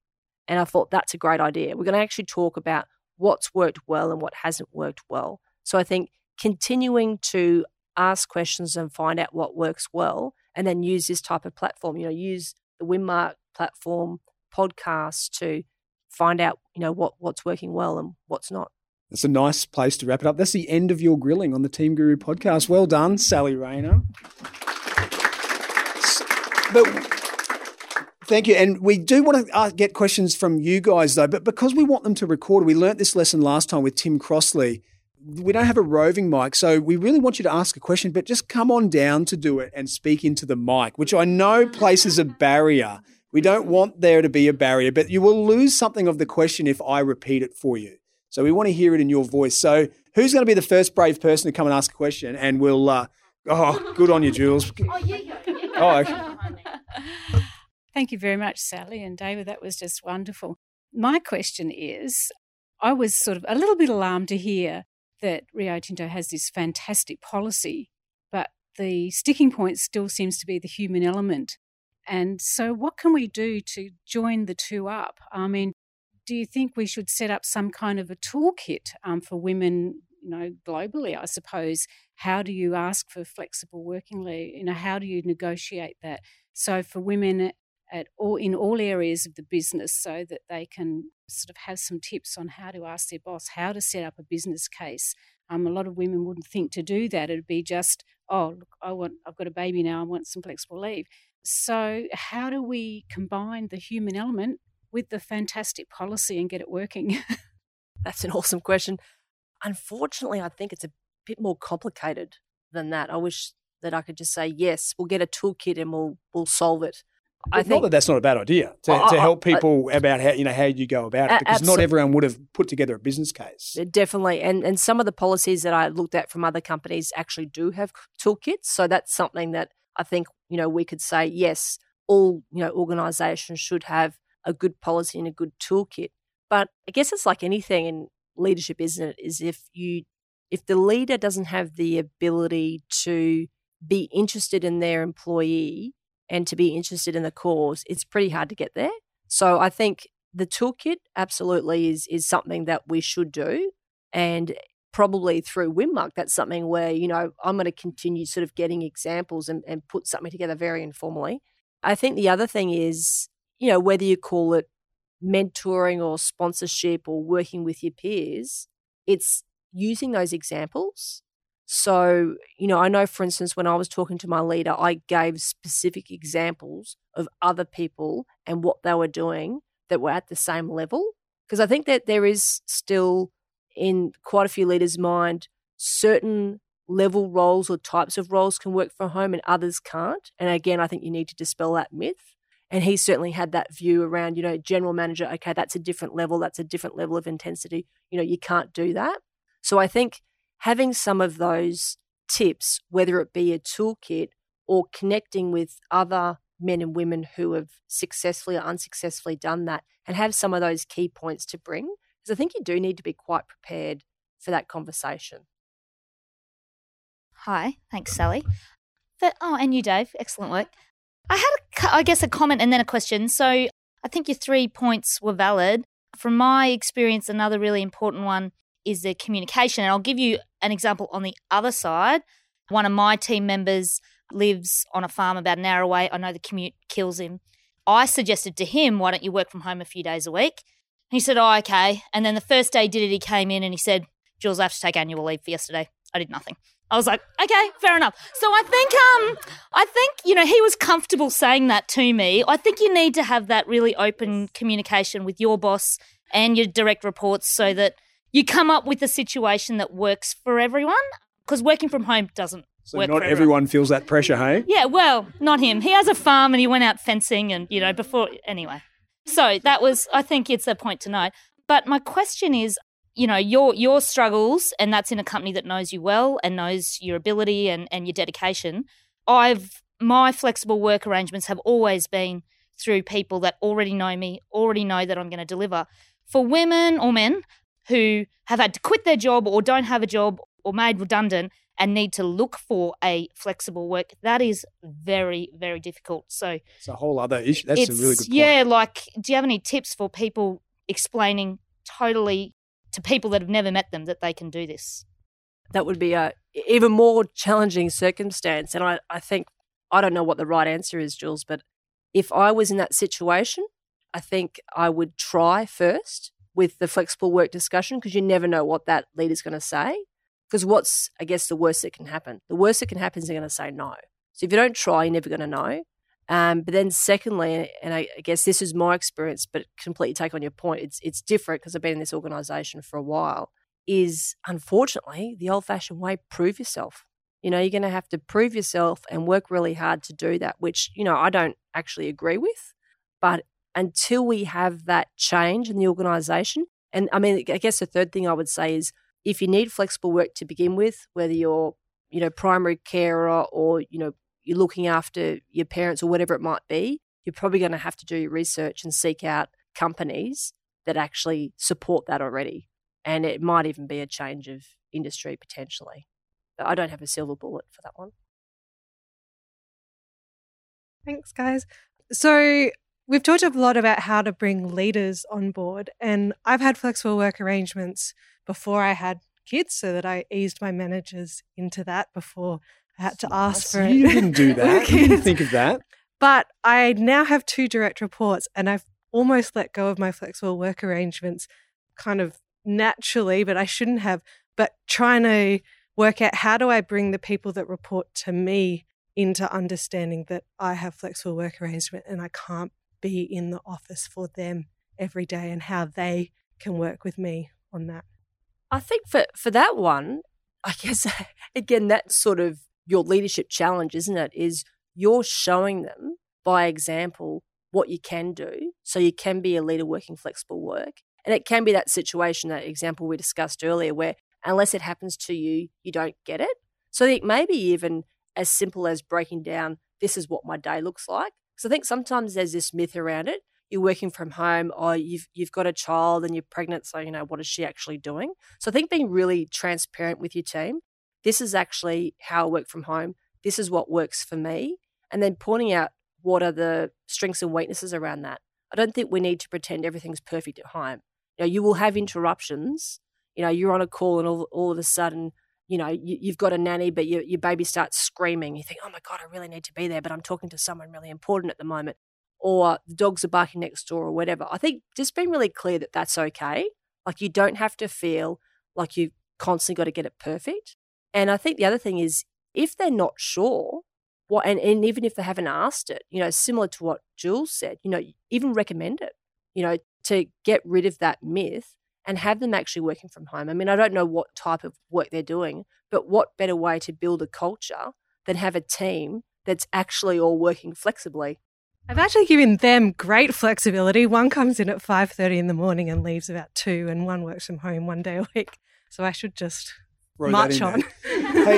And I thought that's a great idea. We're going to actually talk about what's worked well and what hasn't worked well. So I think continuing to ask questions and find out what works well and then use this type of platform, you know, use the WIMARQ platform podcast to find out, you know, what what's working well and what's not. That's a nice place to wrap it up. That's the end of your grilling on the Team Guru podcast. Well done, Sally Rayner. But thank you. And we do want to uh, get questions from you guys, though, but because we want them to record, we learnt this lesson last time with Tim Crossley. We don't have a roving mic, so we really want you to ask a question, but just come on down to do it and speak into the mic, which I know places a barrier we don't want there to be a barrier, but you will lose something of the question if I repeat it for you. So we want to hear it in your voice. So who's going to be the first brave person to come and ask a question? And we'll, uh, oh, good on you, Jules. Oh, yeah, Oh, okay. Thank you very much, Sally and David. That was just wonderful. My question is I was sort of a little bit alarmed to hear that Rio Tinto has this fantastic policy, but the sticking point still seems to be the human element. And so, what can we do to join the two up? I mean, do you think we should set up some kind of a toolkit um, for women, you know, globally? I suppose. How do you ask for flexible working leave? You know, how do you negotiate that? So for women at all in all areas of the business, so that they can sort of have some tips on how to ask their boss how to set up a business case. Um, a lot of women wouldn't think to do that. It'd be just, oh, look, I want, I've got a baby now. I want some flexible leave. So, how do we combine the human element with the fantastic policy and get it working? That's an awesome question. Unfortunately, I think it's a bit more complicated than that. I wish that I could just say, yes, we'll get a toolkit and we'll we'll solve it. I think not that that's not a bad idea to, I, to help people I, about how you know how you go about it because not everyone would have put together a business case. Uh, definitely, and and some of the policies that I looked at from other companies actually do have toolkits. So that's something that I think, you know, we could say, yes, all, you know, organizations should have a good policy and a good toolkit. But I guess it's like anything in leadership, isn't it? Is if you, if the leader doesn't have the ability to be interested in their employee and to be interested in the cause, it's pretty hard to get there. So I think the toolkit absolutely is is something that we should do. And probably through WIMARQ, that's something where, you know, I'm going to continue sort of getting examples and, and put something together very informally. I think the other thing is, you know, whether you call it mentoring or sponsorship or working with your peers, it's using those examples. So, you know, I know, for instance, when I was talking to my leader, I gave specific examples of other people and what they were doing that were at the same level. Because I think that there is still in quite a few leaders' mind, certain level roles or types of roles can work from home and others can't. And again, I think you need to dispel that myth. And he certainly had that view around, you know, general manager, okay, that's a different level, that's a different level of intensity. You know, you can't do that. So I think having some of those tips, whether it be a toolkit or connecting with other men and women who have successfully or unsuccessfully done that and have some of those key points to bring because I think you do need to be quite prepared for that conversation. Hi, thanks, Sally. But, oh, and you, Dave. Excellent work. I had, a, I guess, a comment and then a question. So I think your three points were valid. From my experience, another really important one is the communication. And I'll give you an example on the other side. One of my team members lives on a farm about an hour away. I know the commute kills him. I suggested to him, why don't you work from home a few days a week? And he said, oh, okay. And then the first day he did it, he came in and he said, Jules, I have to take annual leave for yesterday. I did nothing. I was like, okay, fair enough. So I think, um, I think you know he was comfortable saying that to me. I think you need to have that really open communication with your boss and your direct reports so that you come up with a situation that works for everyone. Because working from home doesn't So work. not for everyone feels that pressure, hey? Yeah, well, not him. He has a farm and he went out fencing and, you know, before, anyway. So that was, I think it's a point to note. But my question is, you know, your your struggles, and that's in a company that knows you well and knows your ability and, and your dedication. I've, my flexible work arrangements have always been through people that already know me, already know that I'm going to deliver. For women or men who have had to quit their job or don't have a job or made redundant and need to look for a flexible work, that is very, very difficult. So It's a whole other issue. That's a really good point. yeah, like, do you have any tips for people explaining totally to people that have never met them that they can do this? that would be a even more challenging circumstance. And I, I think I don't know what the right answer is, Jules, but if I was in that situation, I think I would try first with the flexible work discussion because you never know what that leader's going to say. Because what's, I guess, the worst that can happen? The worst that can happen is they're going to say no. So if you don't try, you're never going to know. Um, but then, secondly, and I, I guess this is my experience, but completely take on your point. It's it's different because I've been in this organisation for a while. Is unfortunately the old-fashioned way: prove yourself. You know, you're going to have to prove yourself and work really hard to do that. Which you know I don't actually agree with, but until we have that change in the organisation, and I mean, I guess the third thing I would say is if you need flexible work to begin with, whether you're you know primary carer or you know you're looking after your parents or whatever it might be, you're probably going to have to do your research and seek out companies that actually support that already. And it might even be a change of industry potentially. But I don't have a silver bullet for that one. Thanks, guys. So, we've talked a lot about how to bring leaders on board, and I've had flexible work arrangements before I had kids so that I eased my managers into that before I had to ask So for it. you didn't do that. you didn't think of that. But I now have two direct reports, and I've almost let go of my flexible work arrangements kind of naturally, but I shouldn't have. But trying to work out how do I bring the people that report to me into understanding that I have flexible work arrangement and I can't be in the office for them every day and how they can work with me on that. I think for, for that one, I guess, again, that's sort of your leadership challenge, isn't it? Is you're showing them by example what you can do so you can be a leader working flexible work. And it can be that situation, that example we discussed earlier, where unless it happens to you, you don't get it. So I think maybe even as simple as breaking down, this is what my day looks like. Because I think sometimes there's this myth around it. You're working from home, or you've you've got a child and you're pregnant, so you know what is she actually doing? So I think being really transparent with your team. This is actually how I work from home. This is what works for me, and then pointing out what are the strengths and weaknesses around that. I don't think we need to pretend everything's perfect at home. You know, you will have interruptions. You know, you're on a call and all, all of a sudden, you know, you, you've got a nanny, but your, your baby starts screaming. You think, oh my God, I really need to be there, but I'm talking to someone really important at the moment. Or the dogs are barking next door or whatever. I think just being really clear that that's okay. Like you don't have to feel like you've constantly got to get it perfect. And I think the other thing is if they're not sure, what and, and even if they haven't asked it, you know, similar to what Jules said, you know, even recommend it, you know, to get rid of that myth and have them actually working from home. I mean, I don't know what type of work they're doing, but what better way to build a culture than have a team that's actually all working flexibly? I've actually given them great flexibility. One comes in at 5:30 in the morning and leaves about 2 and one works from home one day a week. So I should just Throw that march on. hey,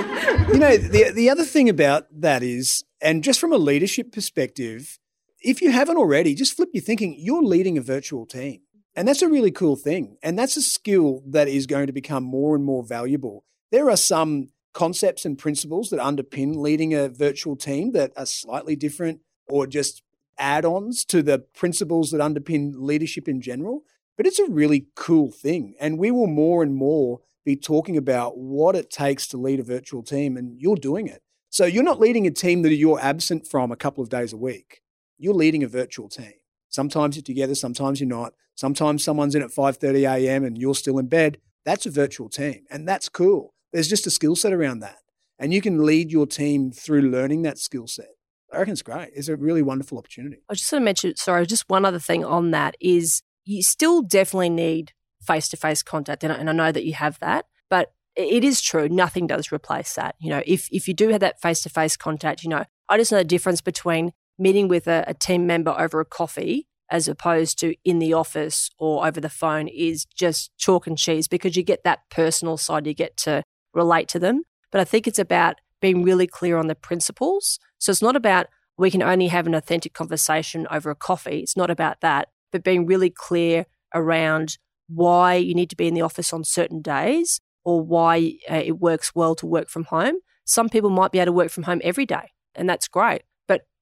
you know, the the other thing about that is, and just from a leadership perspective, if you haven't already, just flip your thinking. You're leading a virtual team, and that's a really cool thing, and that's a skill that is going to become more and more valuable. There are some concepts and principles that underpin leading a virtual team that are slightly different, or just add-ons to the principles that underpin leadership in general. But it's a really cool thing, and we will more and more be talking about what it takes to lead a virtual team, and you're doing it. So you're not leading a team that you're absent from a couple of days a week. you're leading a virtual team. Sometimes you're together, sometimes you're not. Sometimes someone's in at 5:30 a.m. and you're still in bed. That's a virtual team, and that's cool. There's just a skill set around that, and you can lead your team through learning that skill set. I reckon it's great. It's a really wonderful opportunity. I just want to mention, sorry, just one other thing on that is you still definitely need face to face contact, and I, know that you have that, but it is true. Nothing does replace that. You know, if if you do have that face to face contact, you know, I just know the difference between meeting with a, a team member over a coffee as opposed to in the office or over the phone is just chalk and cheese because you get that personal side, you get to relate to them. But I think it's about being really clear on the principles. So it's not about we can only have an authentic conversation over a coffee. It's not about that, but being really clear around why you need to be in the office on certain days or why uh, it works well to work from home. Some people might be able to work from home every day, and that's great.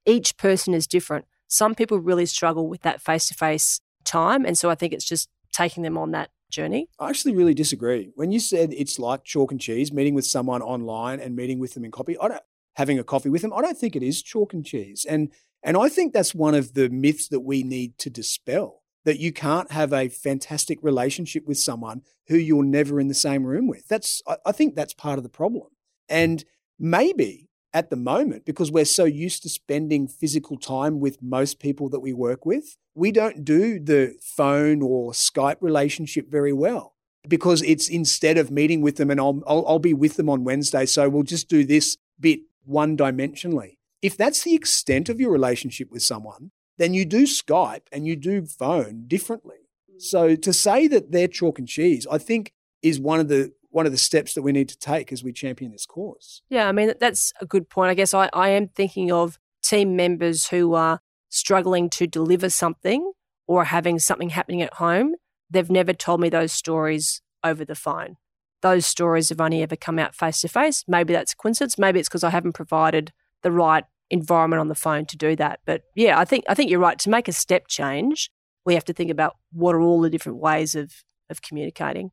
Each person is different. Some people really struggle with that face to face time. And so I think it's just taking them on that journey. I actually really disagree. When you said it's like chalk and cheese, meeting with someone online and meeting with them in coffee, I don't having a coffee with them, I don't think it is chalk and cheese. And and I think that's one of the myths that we need to dispel. That you can't have a fantastic relationship with someone who you're never in the same room with. That's I, I think that's part of the problem. And maybe at the moment because we're so used to spending physical time with most people that we work with. We don't do the phone or Skype relationship very well because it's instead of meeting with them and I'll, I'll, I'll be with them on Wednesday. So we'll just do this bit one dimensionally. If that's the extent of your relationship with someone, then you do Skype and you do phone differently. Mm. So to say that they're chalk and cheese, I think is one of the one of the steps that we need to take as we champion this cause. Yeah, I mean, that's a good point. I guess I, I am thinking of team members who are struggling to deliver something or having something happening at home. They've never told me those stories over the phone. Those stories have only ever come out face to face. Maybe that's a coincidence. Maybe it's because I haven't provided the right environment on the phone to do that. But yeah, I think I think you're right. To make a step change, we have to think about what are all the different ways of of communicating.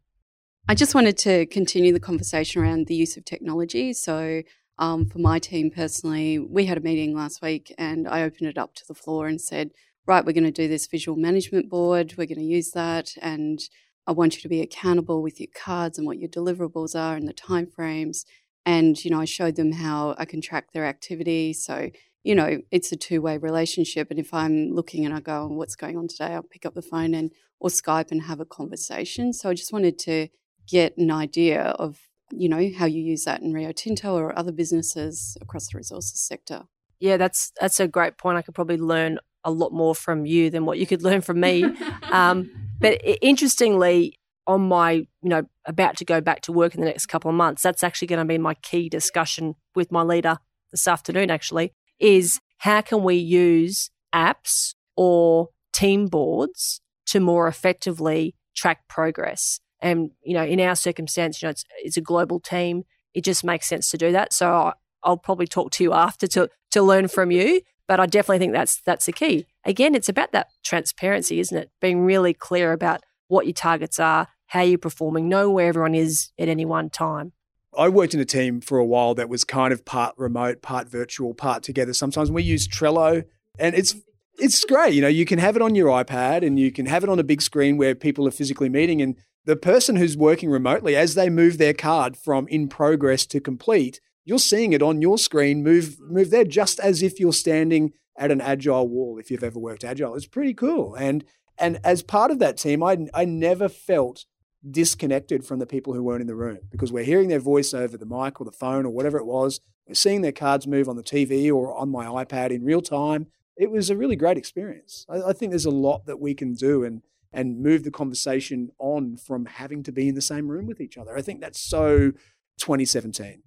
I just wanted to continue the conversation around the use of technology. So, um, for my team personally, we had a meeting last week and I opened it up to the floor and said, Right, we're going to do this visual management board. We're going to use that. And I want you to be accountable with your cards and what your deliverables are and the timeframes. And, you know, I showed them how I can track their activity. So, you know, it's a two way relationship. And if I'm looking and I go, what's going on today? I'll pick up the phone and or Skype and have a conversation. So I just wanted to get an idea of you know how you use that in Rio Tinto or other businesses across the resources sector. Yeah, that's that's a great point. I could probably learn a lot more from you than what you could learn from me. um, but interestingly, on my you know about to go back to work in the next couple of months, that's actually going to be my key discussion with my leader this afternoon. Actually, is how can we use apps or team boards to more effectively track progress and, you know, in our circumstance, you know, it's, it's a global team. It just makes sense to do that. So I'll probably talk to you after to, to learn from you. But I definitely think that's that's the key. Again, it's about that transparency, isn't it? Being really clear about what your targets are, how you're performing, know where everyone is at any one time. I worked in a team for a while that was kind of part remote, part virtual, part together. Sometimes we use Trello, and it's it's great. You know, you can have it on your iPad and you can have it on a big screen where people are physically meeting, and the person who's working remotely, as they move their card from in progress to complete, you're seeing it on your screen move move there just as if you're standing at an agile wall if you've ever worked agile. It's pretty cool. And and as part of that team i i never felt disconnected from the people who weren't in the room because we're hearing their voice over the mic or the phone or whatever it was. We're seeing their cards move on the tv or on my ipad in real time it was a really great experience i, I think there's a lot that we can do and and move the conversation on from having to be in the same room with each other. I think that's so 2017.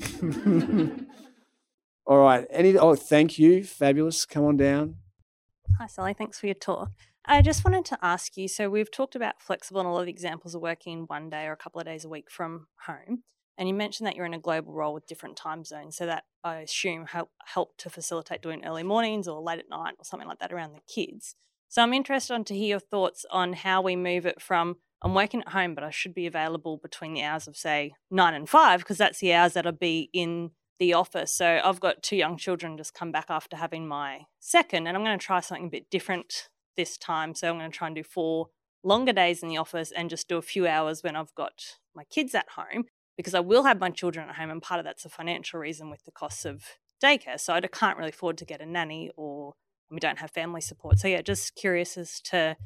All right. Any oh thank you. Fabulous. Come on down. Hi Sally, thanks for your talk. I just wanted to ask you so we've talked about flexible and a lot of examples of working one day or a couple of days a week from home. And you mentioned that you're in a global role with different time zones. So that I assume help help to facilitate doing early mornings or late at night or something like that around the kids. So I'm interested on to hear your thoughts on how we move it from I'm working at home, but I should be available between the hours of say nine and five because that's the hours that I'll be in the office. So I've got two young children just come back after having my second, and I'm going to try something a bit different this time. So I'm going to try and do four longer days in the office and just do a few hours when I've got my kids at home because I will have my children at home, and part of that's a financial reason with the costs of daycare. So I can't really afford to get a nanny or we don't have family support. So yeah, just curious as to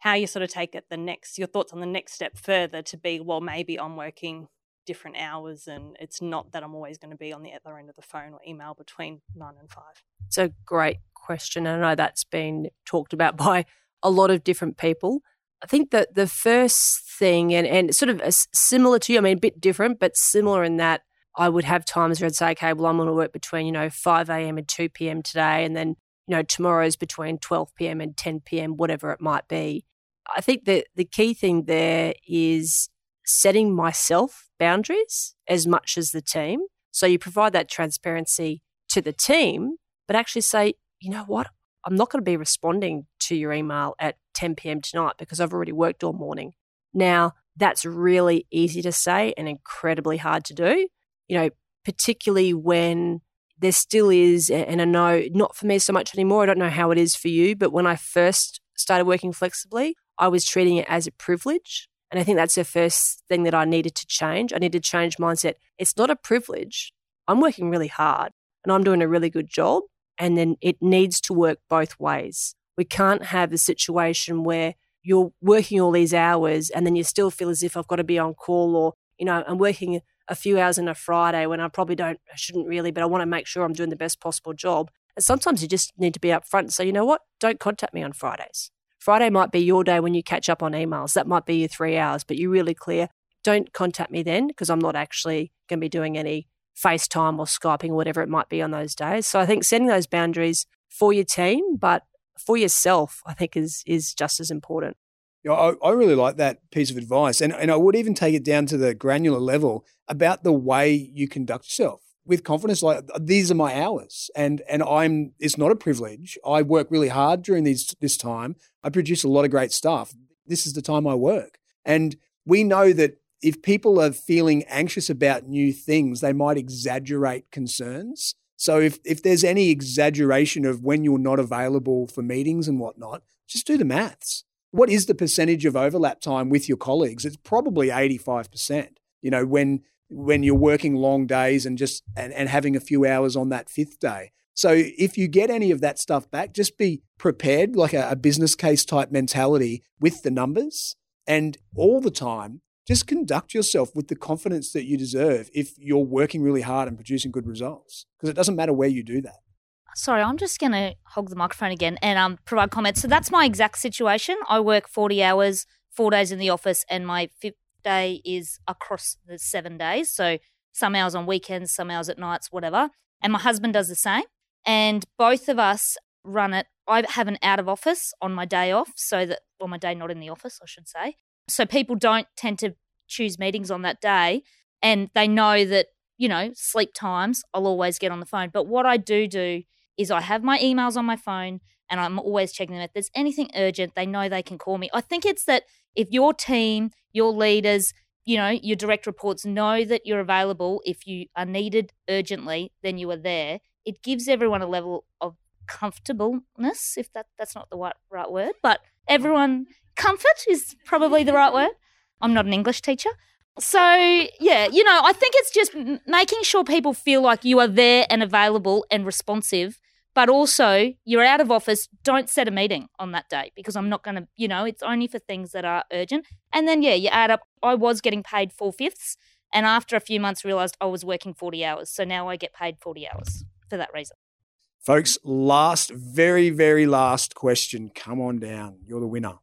how you sort of take it the next your thoughts on the next step further to be well maybe I'm working different hours and it's not that I'm always going to be on the other end of the phone or email between 9 and 5. It's a great question and I know that's been talked about by a lot of different people. I think that the first thing and and sort of uh, similar to you I mean a bit different but similar in that I would have times where I'd say, okay, well, I'm going to work between, you know, 5 a.m. and 2 p.m. today. And then, you know, tomorrow's between 12 p.m. and 10 p.m., whatever it might be. I think that the key thing there is setting myself boundaries as much as the team. So you provide that transparency to the team, but actually say, you know what? I'm not going to be responding to your email at 10 p.m. tonight because I've already worked all morning. Now, that's really easy to say and incredibly hard to do you know, particularly when there still is, and I know not for me so much anymore. I don't know how it is for you, but when I first started working flexibly, I was treating it as a privilege. And I think that's the first thing that I needed to change. I needed to change mindset. It's not a privilege. I'm working really hard and I'm doing a really good job. And then it needs to work both ways. We can't have a situation where you're working all these hours and then you still feel as if I've got to be on call or, you know, I'm working a few hours on a Friday when I probably don't, I shouldn't really, but I want to make sure I'm doing the best possible job. And sometimes you just need to be upfront and say, you know what, don't contact me on Fridays. Friday might be your day when you catch up on emails. That might be your three hours, but you're really clear. Don't contact me then because I'm not actually going to be doing any FaceTime or Skyping or whatever it might be on those days. So I think setting those boundaries for your team, but for yourself, I think is is just as important. Know, I, I really like that piece of advice. And, and I would even take it down to the granular level about the way you conduct yourself. With confidence like these are my hours and and I'm it's not a privilege. I work really hard during these this time. I produce a lot of great stuff. This is the time I work. And we know that if people are feeling anxious about new things they might exaggerate concerns so if if there's any exaggeration of when you're not available for meetings and whatnot just do the maths what is the percentage of overlap time with your colleagues? It's probably 85%. You know, when when you're working long days and just and, and having a few hours on that fifth day. So if you get any of that stuff back, just be prepared, like a, a business case type mentality with the numbers and all the time just conduct yourself with the confidence that you deserve if you're working really hard and producing good results because it doesn't matter where you do that sorry, I'm just going to hog the microphone again and um, provide comments. So that's my exact situation. I work 40 hours, four days in the office, and my fifth day is across the seven days. So some hours on weekends, some hours at nights, whatever. And my husband does the same. And both of us run it. I have an out of office on my day off, so that, well, my day not in the office, I should say. So people don't tend to choose meetings on that day. And they know that, you know, sleep times, I'll always get on the phone. But what I do do is I have my emails on my phone and I'm always checking them. If there's anything urgent, they know they can call me. I think it's that if your team, your leaders, you know, your direct reports know that you're available if you are needed urgently, then you are there. It gives everyone a level of comfortableness, if that that's not the right, right word, but everyone comfort is probably the right word. I'm not an English teacher. So, yeah, you know, I think it's just making sure people feel like you are there and available and responsive but also, you're out of office. Don't set a meeting on that day because I'm not going to, you know, it's only for things that are urgent. And then, yeah, you add up. I was getting paid four fifths. And after a few months, realized I was working 40 hours. So now I get paid 40 hours for that reason. Folks, last, very, very last question. Come on down. You're the winner.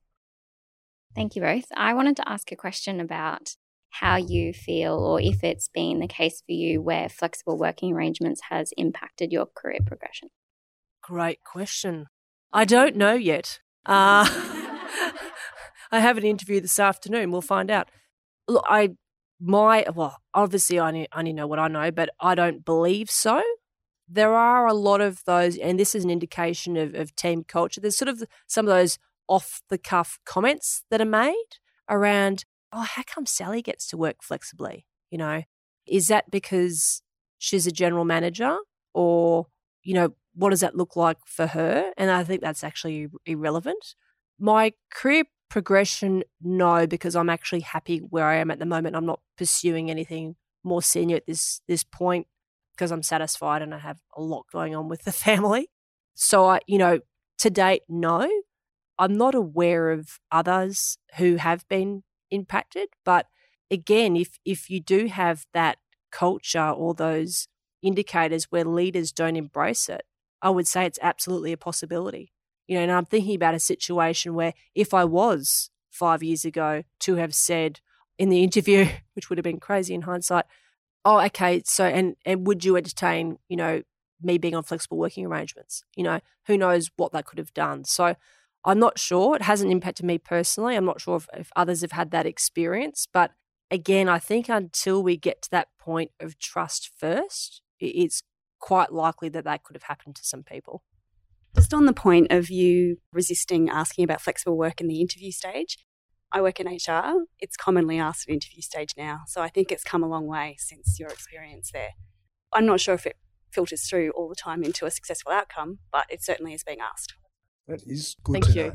Thank you both. I wanted to ask a question about how you feel or if it's been the case for you where flexible working arrangements has impacted your career progression. Great question. I don't know yet. Uh, I have an interview this afternoon. We'll find out. Look, I my well, obviously I only, only know what I know, but I don't believe so. There are a lot of those, and this is an indication of, of team culture. There's sort of some of those off the cuff comments that are made around, oh, how come Sally gets to work flexibly? You know, is that because she's a general manager or, you know, what does that look like for her? And I think that's actually irrelevant. My career progression, no, because I'm actually happy where I am at the moment. I'm not pursuing anything more senior at this this point because I'm satisfied and I have a lot going on with the family. So I, you know, to date, no. I'm not aware of others who have been impacted, but again, if if you do have that culture or those indicators where leaders don't embrace it, I would say it's absolutely a possibility. You know, and I'm thinking about a situation where if I was five years ago to have said in the interview, which would have been crazy in hindsight, oh, okay, so and and would you entertain, you know, me being on flexible working arrangements? You know, who knows what that could have done. So I'm not sure. It hasn't impacted me personally. I'm not sure if, if others have had that experience, but again, I think until we get to that point of trust first, it's quite likely that that could have happened to some people. Just on the point of you resisting asking about flexible work in the interview stage, I work in HR. It's commonly asked at interview stage now. So I think it's come a long way since your experience there. I'm not sure if it filters through all the time into a successful outcome, but it certainly is being asked. That is good Thank to you. know.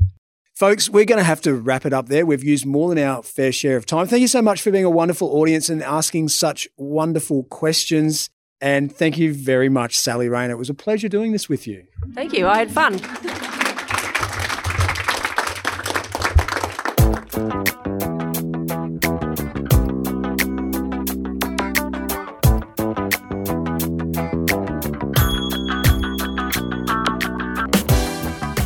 Folks, we're going to have to wrap it up there. We've used more than our fair share of time. Thank you so much for being a wonderful audience and asking such wonderful questions. And thank you very much, Sally Rayner. It was a pleasure doing this with you. Thank you. I had fun.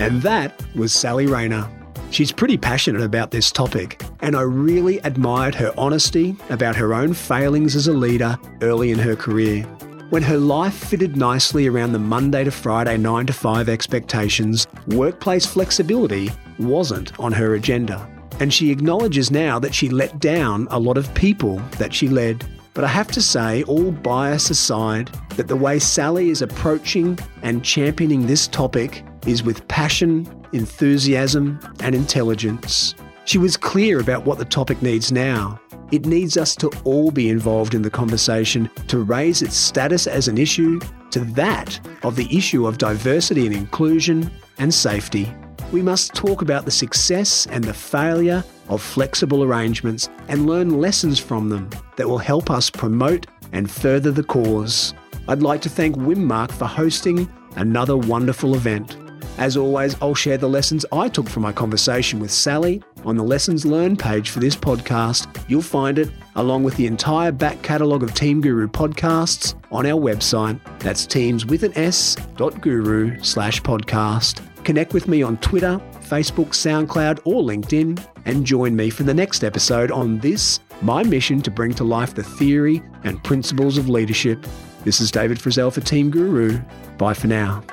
And that was Sally Rayner. She's pretty passionate about this topic, and I really admired her honesty about her own failings as a leader early in her career. When her life fitted nicely around the Monday to Friday 9 to 5 expectations, workplace flexibility wasn't on her agenda. And she acknowledges now that she let down a lot of people that she led. But I have to say, all bias aside, that the way Sally is approaching and championing this topic is with passion, enthusiasm, and intelligence. She was clear about what the topic needs now. It needs us to all be involved in the conversation to raise its status as an issue to that of the issue of diversity and inclusion and safety. We must talk about the success and the failure of flexible arrangements and learn lessons from them that will help us promote and further the cause. I'd like to thank WIMARQ for hosting another wonderful event. As always, I'll share the lessons I took from my conversation with Sally on the Lessons Learned page for this podcast. You'll find it along with the entire back catalogue of Team Guru podcasts on our website. That's teams with an S dot guru slash podcast. Connect with me on Twitter, Facebook, SoundCloud, or LinkedIn, and join me for the next episode on this, my mission to bring to life the theory and principles of leadership. This is David Frizzell for Team Guru. Bye for now.